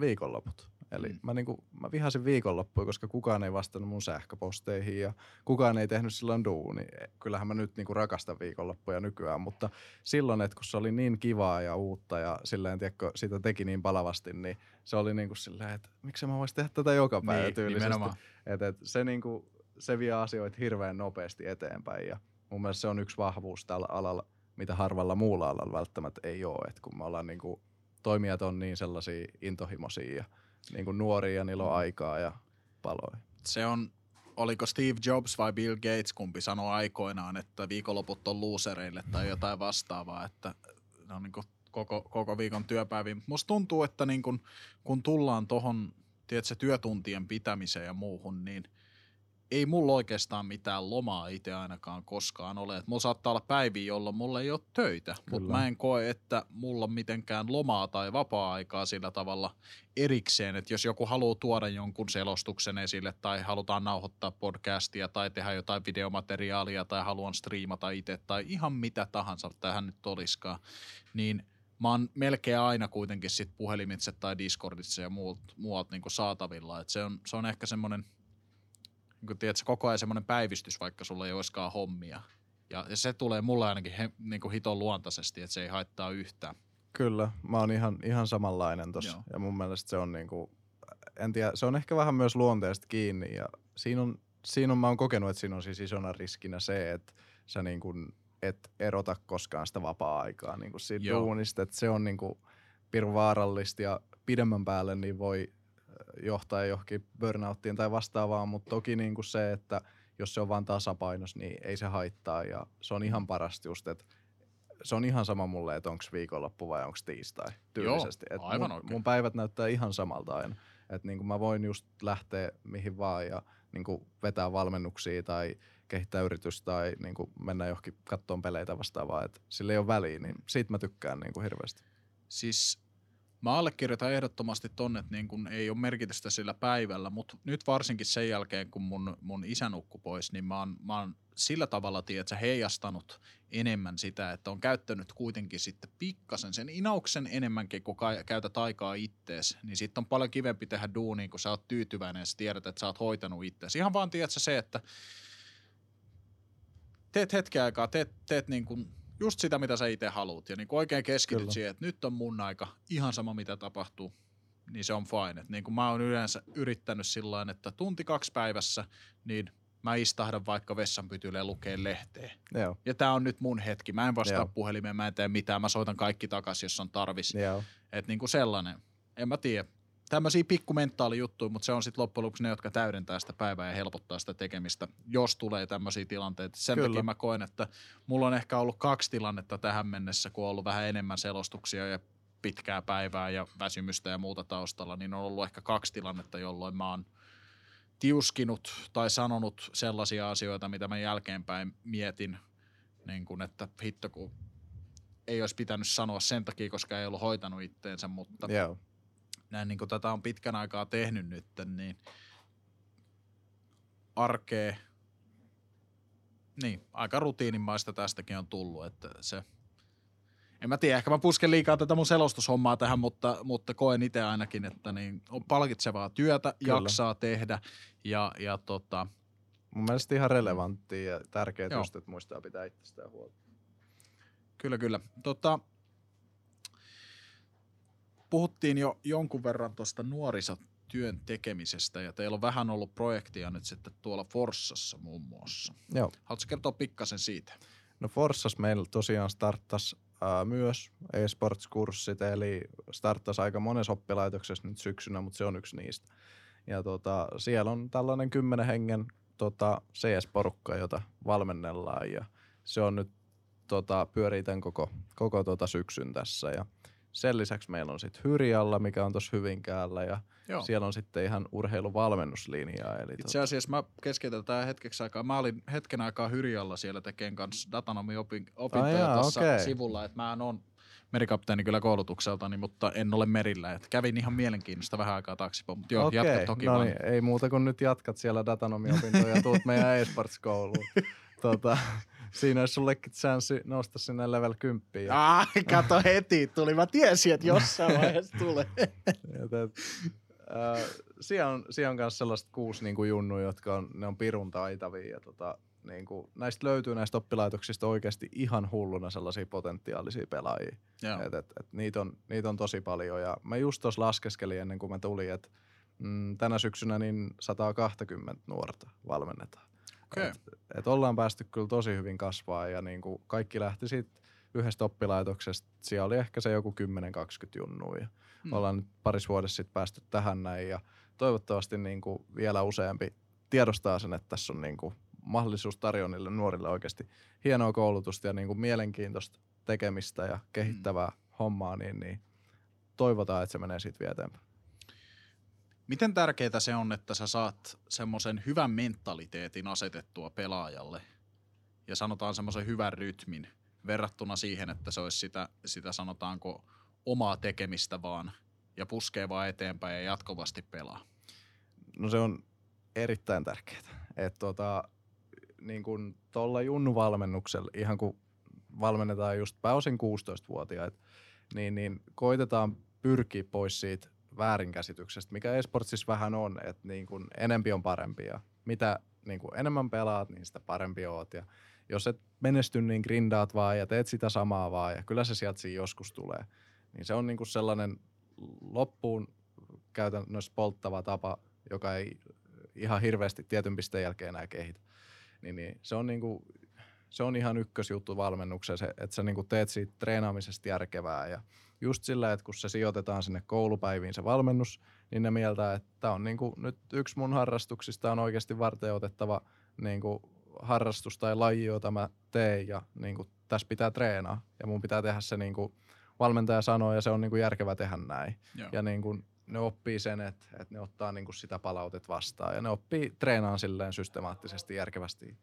viikonloput. Eli mm. mä, niin kuin, mä vihasin viikonloppuja, koska kukaan ei vastannut mun sähköposteihin ja kukaan ei tehnyt silloin duuni. Kyllähän mä nyt niin kuin rakastan viikonloppuja nykyään, mutta silloin, että kun se oli niin kivaa ja uutta ja silleen, tiedätkö, sitä teki niin palavasti, niin se oli niin kuin silleen, että miksi mä voisin tehdä tätä joka päivä niin, tyylisesti. Et, et se niin kuin, se vie asioita hirveän nopeasti eteenpäin ja mun mielestä se on yksi vahvuus tällä alalla, mitä harvalla muulla alalla välttämättä ei ole, että kun me ollaan niin kuin, toimijat on niin sellaisia intohimoisia ja niin kuin nuoria ja niillä on aikaa ja paloja. Se on, oliko Steve Jobs vai Bill Gates, kumpi sanoi aikoinaan, että viikonloput on luusereille tai jotain vastaavaa, että ne on niin kuin koko, koko viikon työpäiviin. Musta tuntuu, että niin kun, kun tullaan tuohon työtuntien pitämiseen ja muuhun, niin – ei mulla oikeastaan mitään lomaa itse ainakaan koskaan ole. Et mulla saattaa olla päiviä, jolloin mulla ei ole töitä, mutta mä en koe, että mulla on mitenkään lomaa tai vapaa-aikaa sillä tavalla erikseen, että jos joku haluaa tuoda jonkun selostuksen esille tai halutaan nauhoittaa podcastia tai tehdä jotain videomateriaalia tai haluan striimata itse tai ihan mitä tahansa tähän nyt olisikaan, niin mä oon melkein aina kuitenkin sit puhelimitse tai Discordissa ja muut, muualta niin saatavilla. Et se, on, se on ehkä semmoinen – niin kuin, tiedätkö, koko ajan semmoinen päivystys, vaikka sulla ei olisikaan hommia. Ja, se tulee mulle ainakin he, niin kuin hiton luontaisesti, että se ei haittaa yhtään. Kyllä, mä oon ihan, ihan samanlainen tossa. Ja mun mielestä se on niinku, en tiedä, se on ehkä vähän myös luonteesta kiinni. Ja siinä on, siinä on, mä oon kokenut, että siinä on siis isona riskinä se, että sä niinku et erota koskaan sitä vapaa-aikaa niinku siitä Joo. duunista. Että se on niinku pirun vaarallista ja pidemmän päälle niin voi johtaa johonkin burnouttiin tai vastaavaan, mutta toki niin kuin se, että jos se on vain tasapainos, niin ei se haittaa ja se on ihan parasta just, että se on ihan sama mulle, että onko viikonloppu vai onko tiistai tyylisesti. Joo, aivan mun, oikein. mun päivät näyttää ihan samalta aina. Että niin mä voin just lähteä mihin vaan ja niin vetää valmennuksia tai kehittää yritystä tai niin mennä johonkin kattoon peleitä vastaavaa. Että sillä ei ole väliä, niin siitä mä tykkään niin hirveästi. Siis Mä allekirjoitan ehdottomasti tonne, että niin kun ei ole merkitystä sillä päivällä, mutta nyt varsinkin sen jälkeen, kun mun, mun isä nukkui pois, niin mä oon, mä oon sillä tavalla, tiedätkö, heijastanut enemmän sitä, että on käyttänyt kuitenkin sitten pikkasen sen inauksen enemmänkin, kun käytät aikaa ittees, niin sitten on paljon kivempi tehdä duunia, kun sä oot tyytyväinen ja sä tiedät, että sä oot hoitanut ittees. Ihan vaan tiedätkö se, että teet hetken aikaa, teet, teet niin kuin just sitä, mitä sä itse haluat. Ja niin kuin oikein keskityt Kyllä. siihen, että nyt on mun aika, ihan sama mitä tapahtuu, niin se on fine. Et niin kuin mä oon yleensä yrittänyt sillä että tunti kaksi päivässä, niin mä istahdan vaikka vessanpytylle ja lukee lehteä. Joo. Ja tää on nyt mun hetki. Mä en vastaa Joo. puhelimeen, mä en tee mitään. Mä soitan kaikki takaisin, jos on tarvis. Että niin kuin sellainen. En mä tiedä tämmöisiä pikkumentaalijuttuja, mutta se on sitten loppujen lopuksi ne, jotka täydentää sitä päivää ja helpottaa sitä tekemistä, jos tulee tämmöisiä tilanteita. Sen Kyllä. takia mä koen, että mulla on ehkä ollut kaksi tilannetta tähän mennessä, kun on ollut vähän enemmän selostuksia ja pitkää päivää ja väsymystä ja muuta taustalla, niin on ollut ehkä kaksi tilannetta, jolloin mä oon tiuskinut tai sanonut sellaisia asioita, mitä mä jälkeenpäin mietin, niin kun, että hitto kun ei olisi pitänyt sanoa sen takia, koska ei ollut hoitanut itteensä, mutta yeah näin niin kuin tätä on pitkän aikaa tehnyt nyt, niin arkee, niin aika rutiinimaista tästäkin on tullut, että se, en mä tiedä, ehkä mä pusken liikaa tätä mun selostushommaa tähän, mutta, mutta koen itse ainakin, että niin on palkitsevaa työtä, Kyllä. jaksaa tehdä ja, ja tota, Mun mielestä ihan relevanttia ja tärkeää just, että muistaa pitää itsestään huolta. Kyllä, kyllä. Tota, puhuttiin jo jonkun verran tuosta nuorisotyön tekemisestä ja teillä on vähän ollut projektia nyt sitten tuolla Forssassa muun muassa. Joo. Haluatko kertoa pikkasen siitä? No Forssassa meillä tosiaan starttas myös e-sports-kurssit, eli starttas aika monessa oppilaitoksessa nyt syksynä, mutta se on yksi niistä. Ja tota, siellä on tällainen kymmenen hengen tota, CS-porukka, jota valmennellaan ja se on nyt tota, pyörii tämän koko, koko tota syksyn tässä ja – sen lisäksi meillä on sitten Hyrjalla, mikä on tuossa Hyvinkäällä ja Joo. siellä on sitten ihan urheiluvalmennuslinjaa. Eli Itse tota- asiassa mä keskeytän tätä hetkeksi aikaa. Mä olin hetken aikaa Hyrjalla siellä tekemään kanssa datanomi-opintoja ah, tuossa okay. sivulla, että mä on merikapteeni kyllä koulutukseltani, mutta en ole merillä. Et kävin ihan mielenkiintoista vähän aikaa taksipäin, mutta joo, jatka toki no vaan. Niin, ei muuta kuin nyt jatkat siellä datanomi-opintoja ja tuut meidän <laughs> e-sports-kouluun. tota, Siinä olisi sullekin chanssi nousta sinne level 10. Ja... Ah, kato heti, tuli. Mä tiesin, että jossain <laughs> vaiheessa tulee. äh, siellä on, siellä on myös sellaiset kuusi niin kuin junnu, jotka on, ne on pirun taitavia. Ja tota, niin kuin, näistä löytyy näistä oppilaitoksista oikeasti ihan hulluna sellaisia potentiaalisia pelaajia. Et, et, et, niitä, on, niitä on tosi paljon. Ja mä just tuossa laskeskelin ennen kuin mä tulin, että mm, tänä syksynä niin 120 nuorta valmennetaan. Okay. Et, et ollaan päästy kyllä tosi hyvin kasvaa ja niin kuin kaikki lähti siitä yhdestä oppilaitoksesta. Siellä oli ehkä se joku 10-20 junnua ja hmm. ollaan nyt paris vuodessa sitten päästy tähän näin ja toivottavasti niin kuin vielä useampi tiedostaa sen, että tässä on niin kuin mahdollisuus tarjonnille nuorille oikeasti hienoa koulutusta ja niin kuin mielenkiintoista tekemistä ja kehittävää hmm. hommaa, niin, niin toivotaan, että se menee siitä vielä eteenpäin. Miten tärkeää se on, että sä saat semmoisen hyvän mentaliteetin asetettua pelaajalle ja sanotaan semmoisen hyvän rytmin verrattuna siihen, että se olisi sitä, sitä sanotaanko omaa tekemistä vaan ja puskee vaan eteenpäin ja jatkuvasti pelaa? No se on erittäin tärkeää. Että tota, niin kuin tuolla Junnu-valmennuksella, ihan kun valmennetaan just pääosin 16-vuotiaita, niin, niin koitetaan pyrkiä pois siitä väärinkäsityksestä, mikä esportsissa vähän on, että niin kuin enempi on parempi ja mitä niin kuin enemmän pelaat, niin sitä parempi oot. Ja jos et menesty, niin grindaat vaan ja teet sitä samaa vaan ja kyllä se sieltä siinä joskus tulee. Niin se on niin kuin sellainen loppuun käytännössä polttava tapa, joka ei ihan hirveästi tietyn pisteen jälkeen enää kehitä. Niin, niin se, on niin kuin, se on ihan ykkösjuttu valmennuksessa, että sä niin kuin teet siitä treenaamisesta järkevää ja just sillä, että kun se sijoitetaan sinne koulupäiviin se valmennus, niin ne mieltää, että tämä on niin kuin nyt yksi mun harrastuksista on oikeasti varten otettava niin kuin harrastus tai laji, jota mä teen ja niin kuin tässä pitää treenaa ja mun pitää tehdä se niin kuin valmentaja sanoo ja se on niin kuin järkevä tehdä näin. Joo. Ja niin kuin ne oppii sen, että, että ne ottaa niin kuin sitä palautet vastaan ja ne oppii treenaan silleen systemaattisesti järkevästi.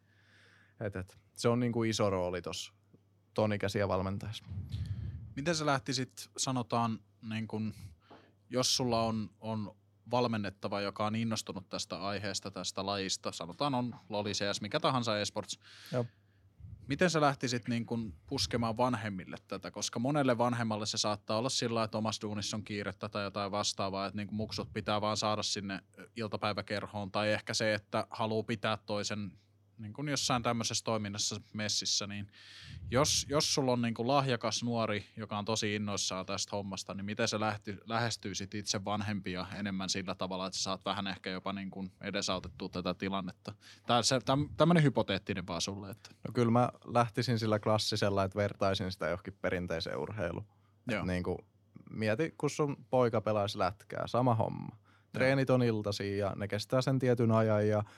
Et, et, se on niin kuin iso rooli tuossa tonikäisiä valmentajassa. Miten sä lähtisit, sanotaan, niin kun, jos sulla on, on valmennettava, joka on innostunut tästä aiheesta, tästä lajista, sanotaan on Loli CS, mikä tahansa esports. Joo. Miten sä lähtisit niin kun puskemaan vanhemmille tätä, koska monelle vanhemmalle se saattaa olla sillä että omassa duunissa on kiirettä tai jotain vastaavaa, että niin muksut pitää vaan saada sinne iltapäiväkerhoon, tai ehkä se, että haluaa pitää toisen niin kuin jossain tämmöisessä toiminnassa messissä, niin jos, jos sulla on niin kuin lahjakas nuori, joka on tosi innoissaan tästä hommasta, niin miten sä lähty, lähestyisit itse vanhempia enemmän sillä tavalla, että sä saat vähän ehkä jopa niin kuin edesautettua tätä tilannetta? Tämä se, tämmöinen hypoteettinen vaan sulle. Että. No kyllä mä lähtisin sillä klassisella, että vertaisin sitä johonkin perinteiseen urheiluun. Niin kuin, mieti, kun sun poika pelaisi lätkää, sama homma. Treenit on iltasi ja ne kestää sen tietyn ajan ja –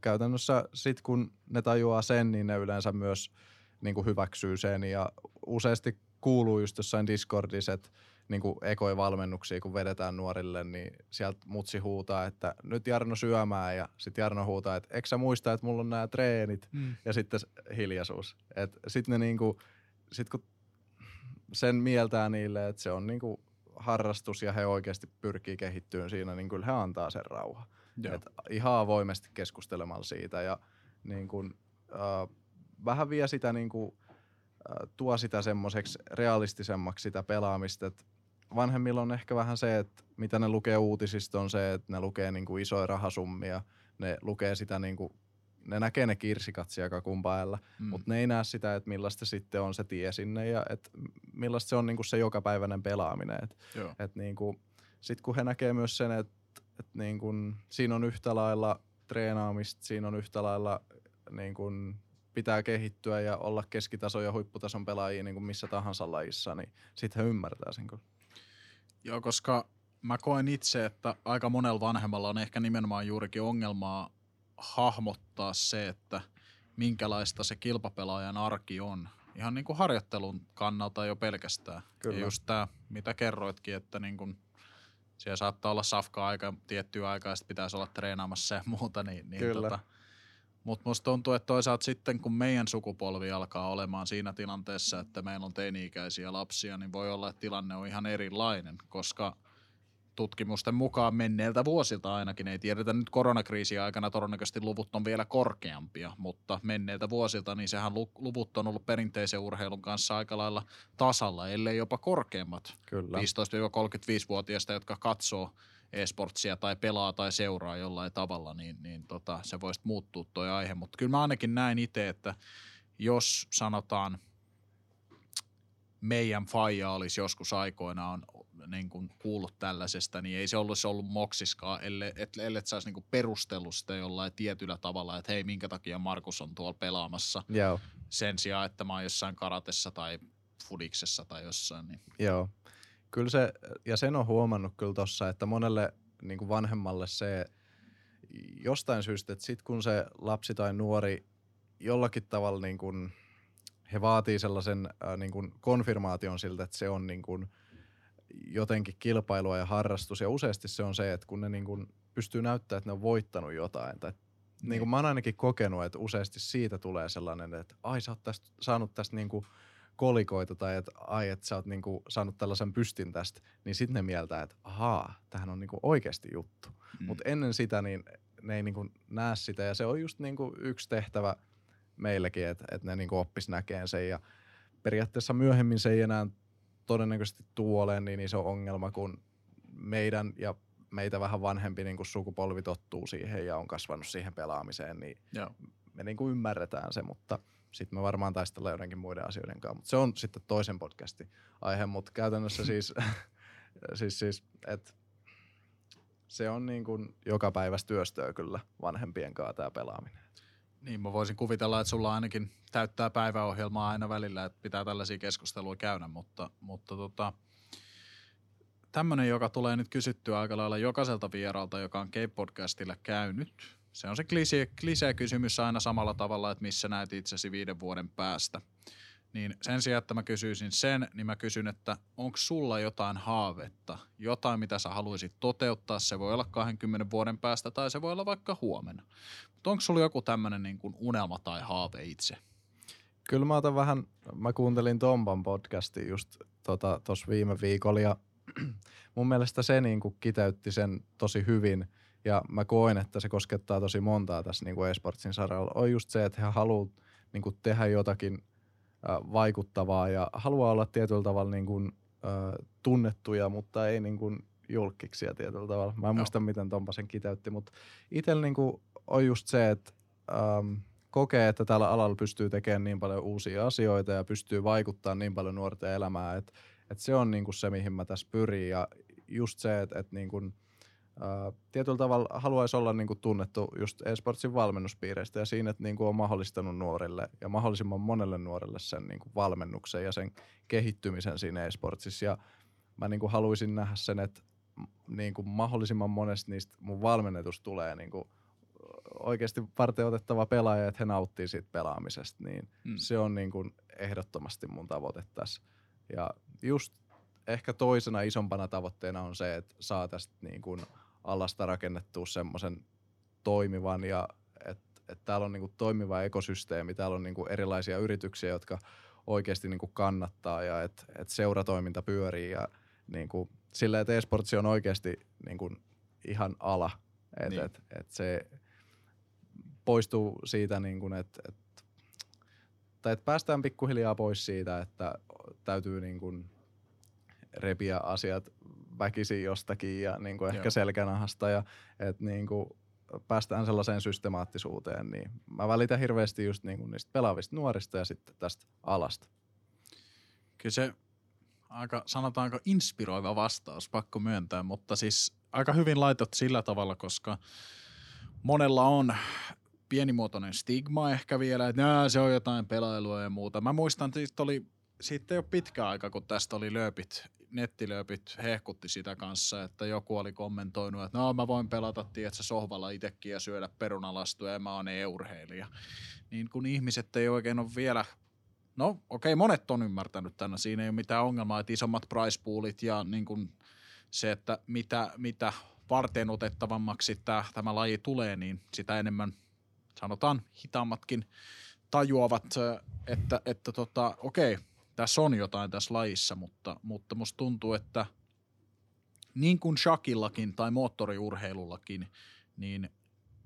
käytännössä sit kun ne tajuaa sen, niin ne yleensä myös niin kuin hyväksyy sen ja useasti kuuluu just jossain Discordissa, että niin kuin ekoi valmennuksia, kun vedetään nuorille, niin sieltä mutsi huutaa, että nyt Jarno syömään ja sitten Jarno huutaa, että eikö sä muista, että mulla on nämä treenit mm. ja sitten hiljaisuus. Sitten ne niinku, sit kun sen mieltää niille, että se on niinku harrastus ja he oikeasti pyrkii kehittyyn siinä, niin kyllä he antaa sen rauha. Et ihan avoimesti keskustelemalla siitä ja niin kun, äh, vähän vie sitä niin kun, äh, tuo sitä semmoiseksi realistisemmaksi sitä pelaamista, että vanhemmilla on ehkä vähän se, että mitä ne lukee uutisista on se, että ne lukee niin kuin isoja rahasummia, ne lukee sitä niin kuin, ne näkee ne kirsikat siellä kumpailla, mm. mutta ne ei näe sitä, että millaista sitten on se tie sinne ja että millaista se on niin kuin se jokapäiväinen pelaaminen. Et, et niin kuin, sit kun he näkee myös sen, että et niin kun, siinä on yhtä lailla treenaamista, siinä on yhtä lailla niin kun, pitää kehittyä ja olla keskitason ja huipputason pelaajia niin kuin missä tahansa lajissa, niin sitten he ymmärtää sen kyllä. Joo, koska mä koen itse, että aika monella vanhemmalla on ehkä nimenomaan juurikin ongelmaa hahmottaa se, että minkälaista se kilpapelaajan arki on. Ihan niin kuin harjoittelun kannalta jo pelkästään. Kyllä. Ja just tämä, mitä kerroitkin, että niin kuin – siellä saattaa olla safka aika tiettyä aikaa sitten pitäisi olla treenaamassa ja muuta. Niin, niin Kyllä. Tota, mutta musta tuntuu, että toisaalta sitten kun meidän sukupolvi alkaa olemaan siinä tilanteessa, että meillä on teini-ikäisiä lapsia, niin voi olla, että tilanne on ihan erilainen, koska – tutkimusten mukaan menneiltä vuosilta ainakin, ei tiedetä nyt koronakriisiä aikana, todennäköisesti luvut on vielä korkeampia, mutta menneiltä vuosilta, niin sehän luvut on ollut perinteisen urheilun kanssa aika lailla tasalla, ellei jopa korkeammat. Kyllä. 15-35-vuotiaista, jotka katsoo e-sportsia tai pelaa tai seuraa jollain tavalla, niin, niin tota, se voisi muuttua tuo aihe, mutta kyllä mä ainakin näin itse, että jos sanotaan meidän faija olisi joskus aikoinaan niin kuin kuullut tällaisesta, niin ei se ollut, se ollut moksiskaan, ellei, et, ellei saisi niin perustellut sitä jollain tietyllä tavalla, että hei, minkä takia Markus on tuolla pelaamassa Joo. sen sijaan, että mä oon jossain karatessa tai fudiksessa tai jossain. Niin. Joo, kyllä se, ja sen on huomannut kyllä tossa, että monelle niin kuin vanhemmalle se jostain syystä, että sit kun se lapsi tai nuori jollakin tavalla niin kuin, he vaatii sellaisen äh, niin kuin konfirmaation siltä, että se on niin kuin – jotenkin kilpailua ja harrastus. Ja useasti se on se, että kun ne niin kuin pystyy näyttämään, että ne on voittanut jotain. Tai, niin. niin kuin mä oon ainakin kokenut, että useasti siitä tulee sellainen, että ai sä oot tästä, saanut tästä niin kuin kolikoita tai että ai, että sä oot niin kuin saanut tällaisen pystin tästä, niin sitten ne mieltää, että ahaa, tähän on niin kuin oikeasti juttu. Mm. Mutta ennen sitä niin ne ei niin kuin näe sitä ja se on just niin kuin yksi tehtävä meillekin, että, että ne niin kuin oppis näkeen sen ja periaatteessa myöhemmin se ei enää todennäköisesti tuoleen niin iso ongelma, kun meidän ja meitä vähän vanhempi niin kuin sukupolvi tottuu siihen ja on kasvanut siihen pelaamiseen, niin Joo. me niin kuin ymmärretään se, mutta sitten me varmaan taistellaan jotenkin muiden asioiden kanssa. Mutta se on sitten toisen podcastin aihe, mutta käytännössä siis, <laughs> <laughs> siis, siis että se on niin kuin joka päivä työstöä kyllä vanhempien kanssa tämä pelaaminen. Niin, mä voisin kuvitella, että sulla ainakin täyttää päiväohjelmaa aina välillä, että pitää tällaisia keskusteluja käydä, mutta, mutta tota, tämmöinen, joka tulee nyt kysyttyä aika lailla jokaiselta vieraalta, joka on Cape-podcastilla käynyt. Se on se klisee-kysymys aina samalla tavalla, että missä näet itsesi viiden vuoden päästä. Niin sen sijaan, että mä kysyisin sen, niin mä kysyn, että onko sulla jotain haavetta, jotain mitä sä haluaisit toteuttaa, se voi olla 20 vuoden päästä tai se voi olla vaikka huomenna. Mutta onko sulla joku tämmöinen niin kuin unelma tai haave itse? Kyllä mä otan vähän, mä kuuntelin Tompan podcastin just tuossa tota, viime viikolla ja <clears throat> mun mielestä se niin kuin kiteytti sen tosi hyvin ja mä koen, että se koskettaa tosi montaa tässä niin kuin esportsin saralla. On just se, että he haluaa niin kuin tehdä jotakin vaikuttavaa ja haluaa olla tietyllä tavalla niin kuin, äh, tunnettuja, mutta ei niin kuin julkiksia tietyllä tavalla. Mä en no. muista, miten Tompa sen kiteytti, mutta itsellä niin kuin on just se, että ähm, kokee, että tällä alalla pystyy tekemään niin paljon uusia asioita ja pystyy vaikuttamaan niin paljon nuorten elämään, että, että se on niin kuin se, mihin mä tässä pyrin ja just se, että, että niin kuin, Uh, tietyllä tavalla haluaisi olla niin kuin tunnettu just esportsin valmennuspiireistä ja siinä, että niin kuin on mahdollistanut nuorille ja mahdollisimman monelle nuorelle sen niin kuin valmennuksen ja sen kehittymisen siinä esportsissa. Ja mä niin kuin haluaisin nähdä sen, että niin kuin mahdollisimman monesta niistä mun valmennetus tulee niin kuin oikeasti varten otettava pelaaja, että he nauttii siitä pelaamisesta, niin mm. se on niin kuin ehdottomasti mun tavoite tässä. Ja just ehkä toisena isompana tavoitteena on se, että saa tästä niin kuin alasta rakennettua semmoisen toimivan ja että et täällä on niin kuin toimiva ekosysteemi, täällä on niin kuin erilaisia yrityksiä, jotka oikeasti niin kuin kannattaa ja että et seuratoiminta pyörii ja niin kuin, sillä, että esportsi on oikeasti niin kuin ihan ala. Että niin. et, et se poistuu siitä, niin kuin, että, että, tai että päästään pikkuhiljaa pois siitä, että täytyy niin kuin repiä asiat väkisin jostakin ja niin kuin ehkä selkänahasta ja että niin kuin päästään sellaiseen systemaattisuuteen, niin mä välitän hirveästi just niin kuin niistä pelaavista nuorista ja sitten tästä alasta. Kyllä se aika, sanotaanko inspiroiva vastaus, pakko myöntää, mutta siis aika hyvin laitot sillä tavalla, koska monella on pienimuotoinen stigma ehkä vielä, että se on jotain pelailua ja muuta. Mä muistan, että oli sitten jo pitkä aika, kun tästä oli lööpit, nettilööpit hehkutti sitä kanssa, että joku oli kommentoinut, että no mä voin pelata, tiedätkö, sohvalla itsekin ja syödä perunalastuja ja mä oon e-urheilija. Niin kun ihmiset ei oikein ole vielä No okei, okay, monet on ymmärtänyt tänne. Siinä ei ole mitään ongelmaa, että isommat price poolit ja niin kuin se, että mitä, mitä varten otettavammaksi tämä, tämä laji tulee, niin sitä enemmän sanotaan hitaammatkin tajuavat, että, että tota, okei, okay, tässä on jotain tässä lajissa, mutta, mutta musta tuntuu, että niin kuin shakillakin tai moottoriurheilullakin, niin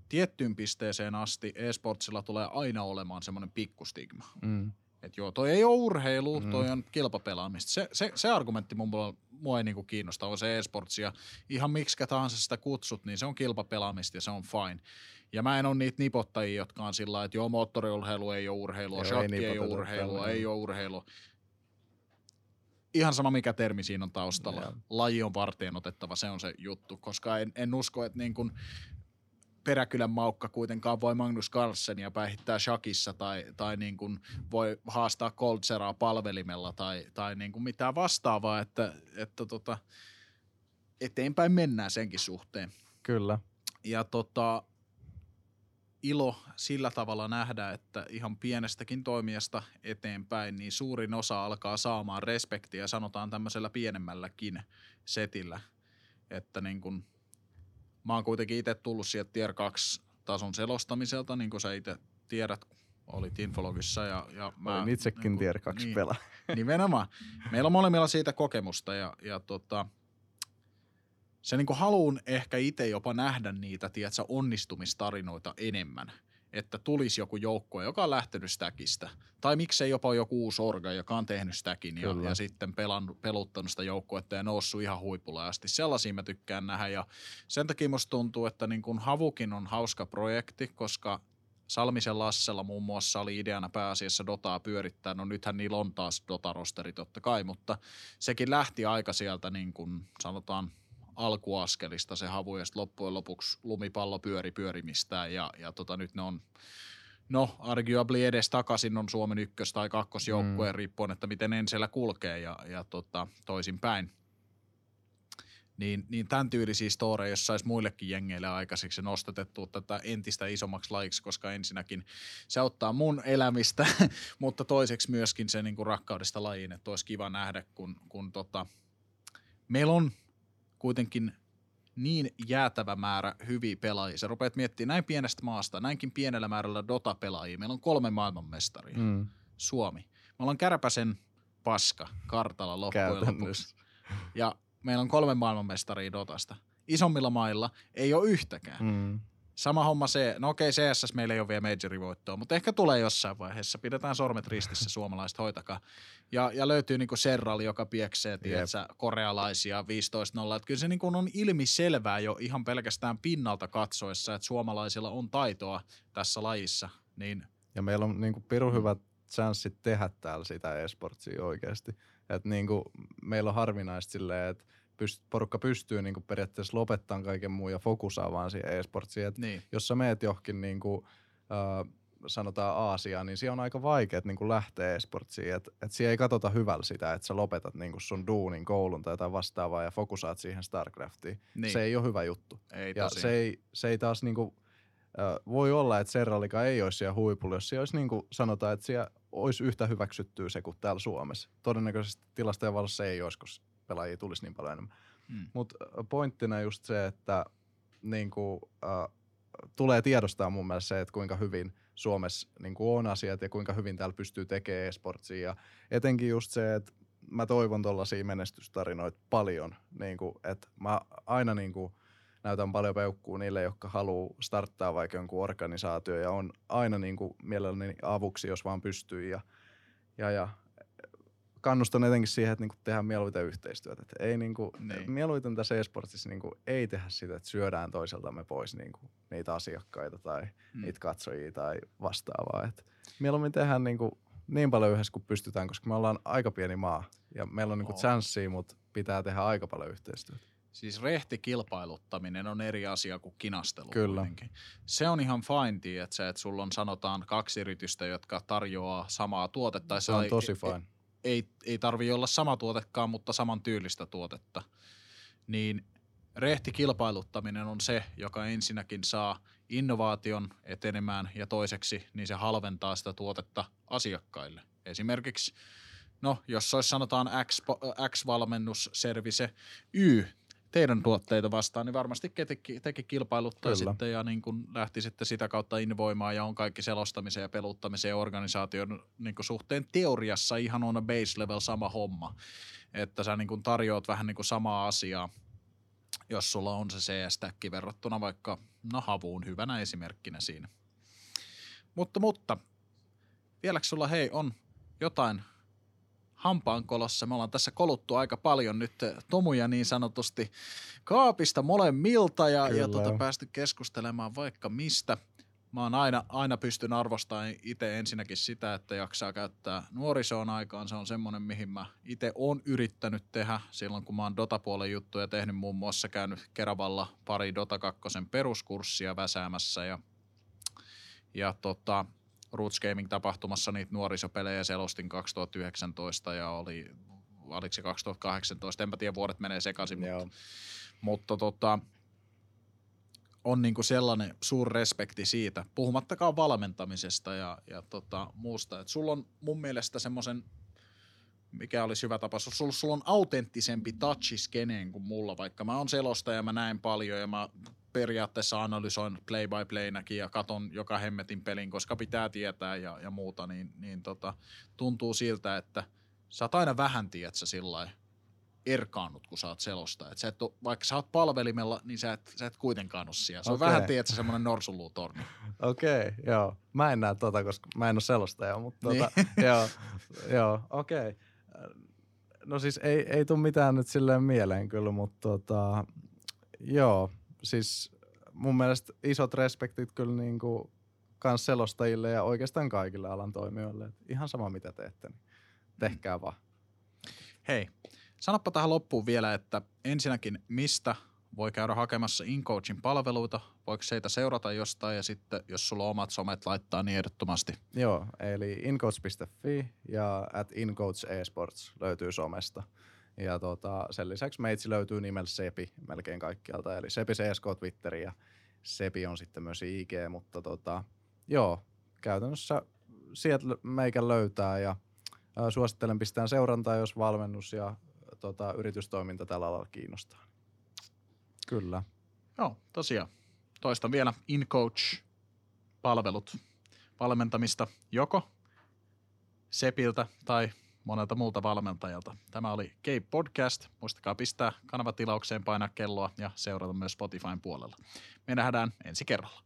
tiettyyn pisteeseen asti e-sportsilla tulee aina olemaan semmoinen pikkustigma. Mm. Että joo, toi ei ole urheilu, mm. toi on kilpapelaamista. Se, se, se argumentti mun mua ei niinku kiinnosta, on se e-sports ja ihan miksi tahansa sitä kutsut, niin se on kilpapelaamista ja se on fine. Ja mä en ole niitä nipottajia, jotka on sillä että joo, moottoriurheilu ei ole urheilua, joo, ei, ei ole urheilua, ei ole urheilua. Ihan sama mikä termi siinä on taustalla. Yeah. Laji on varteen otettava, se on se juttu, koska en, en usko, että niin kun Peräkylän maukka kuitenkaan voi Magnus Carlsenia päihittää shakissa tai, tai niin kuin voi haastaa Coltseraa palvelimella tai, tai niin kuin mitään vastaavaa, että, että tota, eteenpäin mennään senkin suhteen. Kyllä. Ja tota, ilo sillä tavalla nähdä, että ihan pienestäkin toimijasta eteenpäin, niin suurin osa alkaa saamaan respektiä, sanotaan tämmöisellä pienemmälläkin setillä. Että niin kun, mä oon kuitenkin itse tullut sieltä Tier 2 tason selostamiselta, niin kuin sä itse tiedät, olit Infologissa ja, ja mä... Olin itsekin niin kun, Tier 2 niin, pelaa. Nimenomaan. Meillä on molemmilla siitä kokemusta ja, ja tota, se niin haluun ehkä itse jopa nähdä niitä, tiedätkö, onnistumistarinoita enemmän. Että tulisi joku joukkue, joka on lähtenyt stäkistä. Tai miksei jopa joku uusi orga, joka on tehnyt stäkin ja, ja sitten pelan, peluttanut sitä joukkuetta ja noussut ihan huipulla asti. Sellaisia mä tykkään nähdä ja sen takia musta tuntuu, että niin kuin Havukin on hauska projekti, koska Salmisen Lassella muun muassa oli ideana pääasiassa Dotaa pyörittää. No nythän niillä on taas Dota-rosteri totta kai, mutta sekin lähti aika sieltä niin kuin sanotaan – alkuaskelista se havu ja loppujen lopuksi lumipallo pyöri pyörimistään ja, ja tota, nyt ne on No, arguably edes takaisin on Suomen ykkös- tai kakkosjoukkue, mm. riippuen, että miten Ensellä kulkee ja, ja tota, toisinpäin. Niin, niin tämän tyylisiä storeja, jos saisi muillekin jengeille aikaiseksi nostatettua tätä entistä isommaksi lajiksi, koska ensinnäkin se auttaa mun elämistä, <laughs> mutta toiseksi myöskin se niin kuin rakkaudesta lajiin, että olisi kiva nähdä, kun, kun tota, meillä on – kuitenkin niin jäätävä määrä hyviä pelaajia. Sä rupeat miettimään näin pienestä maasta, näinkin pienellä määrällä Dota-pelaajia. Meillä on kolme maailmanmestaria. Mm. Suomi. Me ollaan kärpäsen paska kartalla loppujen lopuksi. Ja meillä on kolme maailmanmestaria Dotasta. Isommilla mailla ei ole yhtäkään. Mm. Sama homma se, no okei CSS meillä ei ole vielä majorivoittoa, mutta ehkä tulee jossain vaiheessa. Pidetään sormet ristissä suomalaiset, hoitakaa. Ja, ja löytyy niinku Serral, joka pieksee, tiedätkö, korealaisia 15-0. Että kyllä se niinku on ilmiselvää jo ihan pelkästään pinnalta katsoessa, että suomalaisilla on taitoa tässä lajissa. Niin ja meillä on niinku pirun hyvät chanssit tehdä täällä sitä esportsia oikeasti. että niinku, meillä on harvinaista silleen, että pyst, porukka pystyy niin kuin periaatteessa lopettamaan kaiken muun ja fokusaa vaan siihen e-sportsiin. niin. Jos sä meet johonkin niin kuin, äh, sanotaan Aasiaan, niin siellä on aika vaikea niin kuin lähteä e-sportsiin. Että et siellä ei katsota hyvällä sitä, että sä lopetat niin kuin sun duunin, koulun tai jotain vastaavaa ja fokusaat siihen StarCraftiin. Niin. Se ei ole hyvä juttu. Ei ja se ei, se ei taas niin kuin, äh, voi olla, että Serralika ei olisi siellä huipulla, jos siellä olisi niin kuin sanotaan, että siellä olisi yhtä hyväksyttyä se kuin täällä Suomessa. Todennäköisesti tilastojen valossa ei olisi, koska pelaajia tulisi niin paljon enemmän. Hmm. Mutta pointtina just se, että niin kuin, äh, tulee tiedostaa mun mielestä se, että kuinka hyvin Suomessa niin kuin on asiat ja kuinka hyvin täällä pystyy tekemään esportsia. Ja etenkin just se, että mä toivon tuollaisia menestystarinoita paljon. Niin kuin, että mä aina niin kuin, näytän paljon peukkuu niille, jotka haluaa starttaa vaikka jonkun organisaatio ja on aina niin kuin mielelläni avuksi, jos vaan pystyy. Ja, ja, ja kannustan etenkin siihen, että niinku tehdään mieluiten yhteistyötä. Et ei niinku, niin. Mieluiten tässä e-sportissa niinku, ei tehdä sitä, että syödään toiseltamme pois niinku, niitä asiakkaita tai mm. niitä katsojia tai vastaavaa. Et mieluummin tehdään niinku, niin paljon yhdessä kuin pystytään, koska me ollaan aika pieni maa ja meillä on niinku oh. chanssiä, mutta pitää tehdä aika paljon yhteistyötä. Siis rehti kilpailuttaminen on eri asia kuin kinastelu. Kyllä. Kuitenkin. Se on ihan fine, että se, että sulla on sanotaan kaksi yritystä, jotka tarjoaa samaa tuotetta. Se on tosi fine ei, ei tarvi olla sama tuotekaan, mutta saman tyylistä tuotetta, niin rehti kilpailuttaminen on se, joka ensinnäkin saa innovaation etenemään ja toiseksi niin se halventaa sitä tuotetta asiakkaille. Esimerkiksi, no jos olisi sanotaan X, X-valmennusservice Y teidän tuotteita vastaan, niin varmasti teki, teki kilpailuttaisitte ja niin kun lähtisitte sitä kautta invoimaan ja on kaikki selostamisen ja peluttamisen ja organisaation niin suhteen teoriassa ihan on base level sama homma. Että sä niin tarjoat vähän niin samaa asiaa, jos sulla on se CS-täkki verrattuna vaikka no havuun hyvänä esimerkkinä siinä. Mutta, mutta vieläkö sulla hei on jotain hampaankolossa. Me ollaan tässä koluttu aika paljon nyt tomuja niin sanotusti kaapista molemmilta ja, ja tota, päästy keskustelemaan vaikka mistä. Mä oon aina, aina pystyn arvostamaan itse ensinnäkin sitä, että jaksaa käyttää nuorisoon aikaan. Se on semmoinen, mihin mä itse oon yrittänyt tehdä silloin, kun mä oon Dota-puolen juttuja tehnyt. Muun muassa käynyt Keravalla pari Dota 2 peruskurssia väsäämässä ja, ja tota, Roots Gaming-tapahtumassa niitä nuorisopelejä selostin 2019 ja oli, oliko se 2018, enpä tiedä, vuodet menee sekaisin, mutta, mutta tota, on niinku sellainen suuri respekti siitä, puhumattakaan valmentamisesta ja, ja tota, muusta. Et sulla on mun mielestä semmoisen, mikä olisi hyvä tapa, sulla, sulla on autenttisempi touchi skeneen kuin mulla, vaikka mä oon selostaja ja mä näen paljon ja mä periaatteessa analysoin play by playnäkin ja katon joka hemmetin pelin, koska pitää tietää ja, ja muuta, niin, niin tota, tuntuu siltä, että sä oot aina vähän, tiedätkö, sillä erkaannut, kun sä oot selosta. Et sä et ole, vaikka sä oot palvelimella, niin sä et, sä et kuitenkaan ole siellä. Se on Okei. vähän, tiedätkö, semmoinen norsunluutorni. <laughs> Okei, joo. Mä en näe tota, koska mä en ole selostaja, mutta Niin. tota, <laughs> joo, joo, okei. No siis ei, ei tule mitään nyt silleen mieleen kyllä, mutta tota, joo, siis mun mielestä isot respektit kyllä niinku kans selostajille ja oikeastaan kaikille alan toimijoille. Et ihan sama mitä teette, niin tehkää vaan. Hei, sanoppa tähän loppuun vielä, että ensinnäkin mistä voi käydä hakemassa InCoachin palveluita, voiko seitä seurata jostain ja sitten jos sulla on omat somet laittaa niin ehdottomasti. Joo, eli incoach.fi ja at incoach esports löytyy somesta. Ja tota, sen lisäksi meitsi löytyy nimellä Sepi melkein kaikkialta, eli Sepi CSK Twitteri ja Sepi on sitten myös IG, mutta tota, joo, käytännössä sieltä meikä löytää ja ää, suosittelen pistään seurantaa, jos valmennus ja tota, yritystoiminta tällä alalla kiinnostaa. Kyllä. Joo, tosiaan. Toistan vielä InCoach-palvelut valmentamista joko Sepiltä tai monelta muulta valmentajalta. Tämä oli Cape Podcast. Muistakaa pistää kanavatilaukseen, painaa kelloa ja seurata myös Spotifyn puolella. Me nähdään ensi kerralla.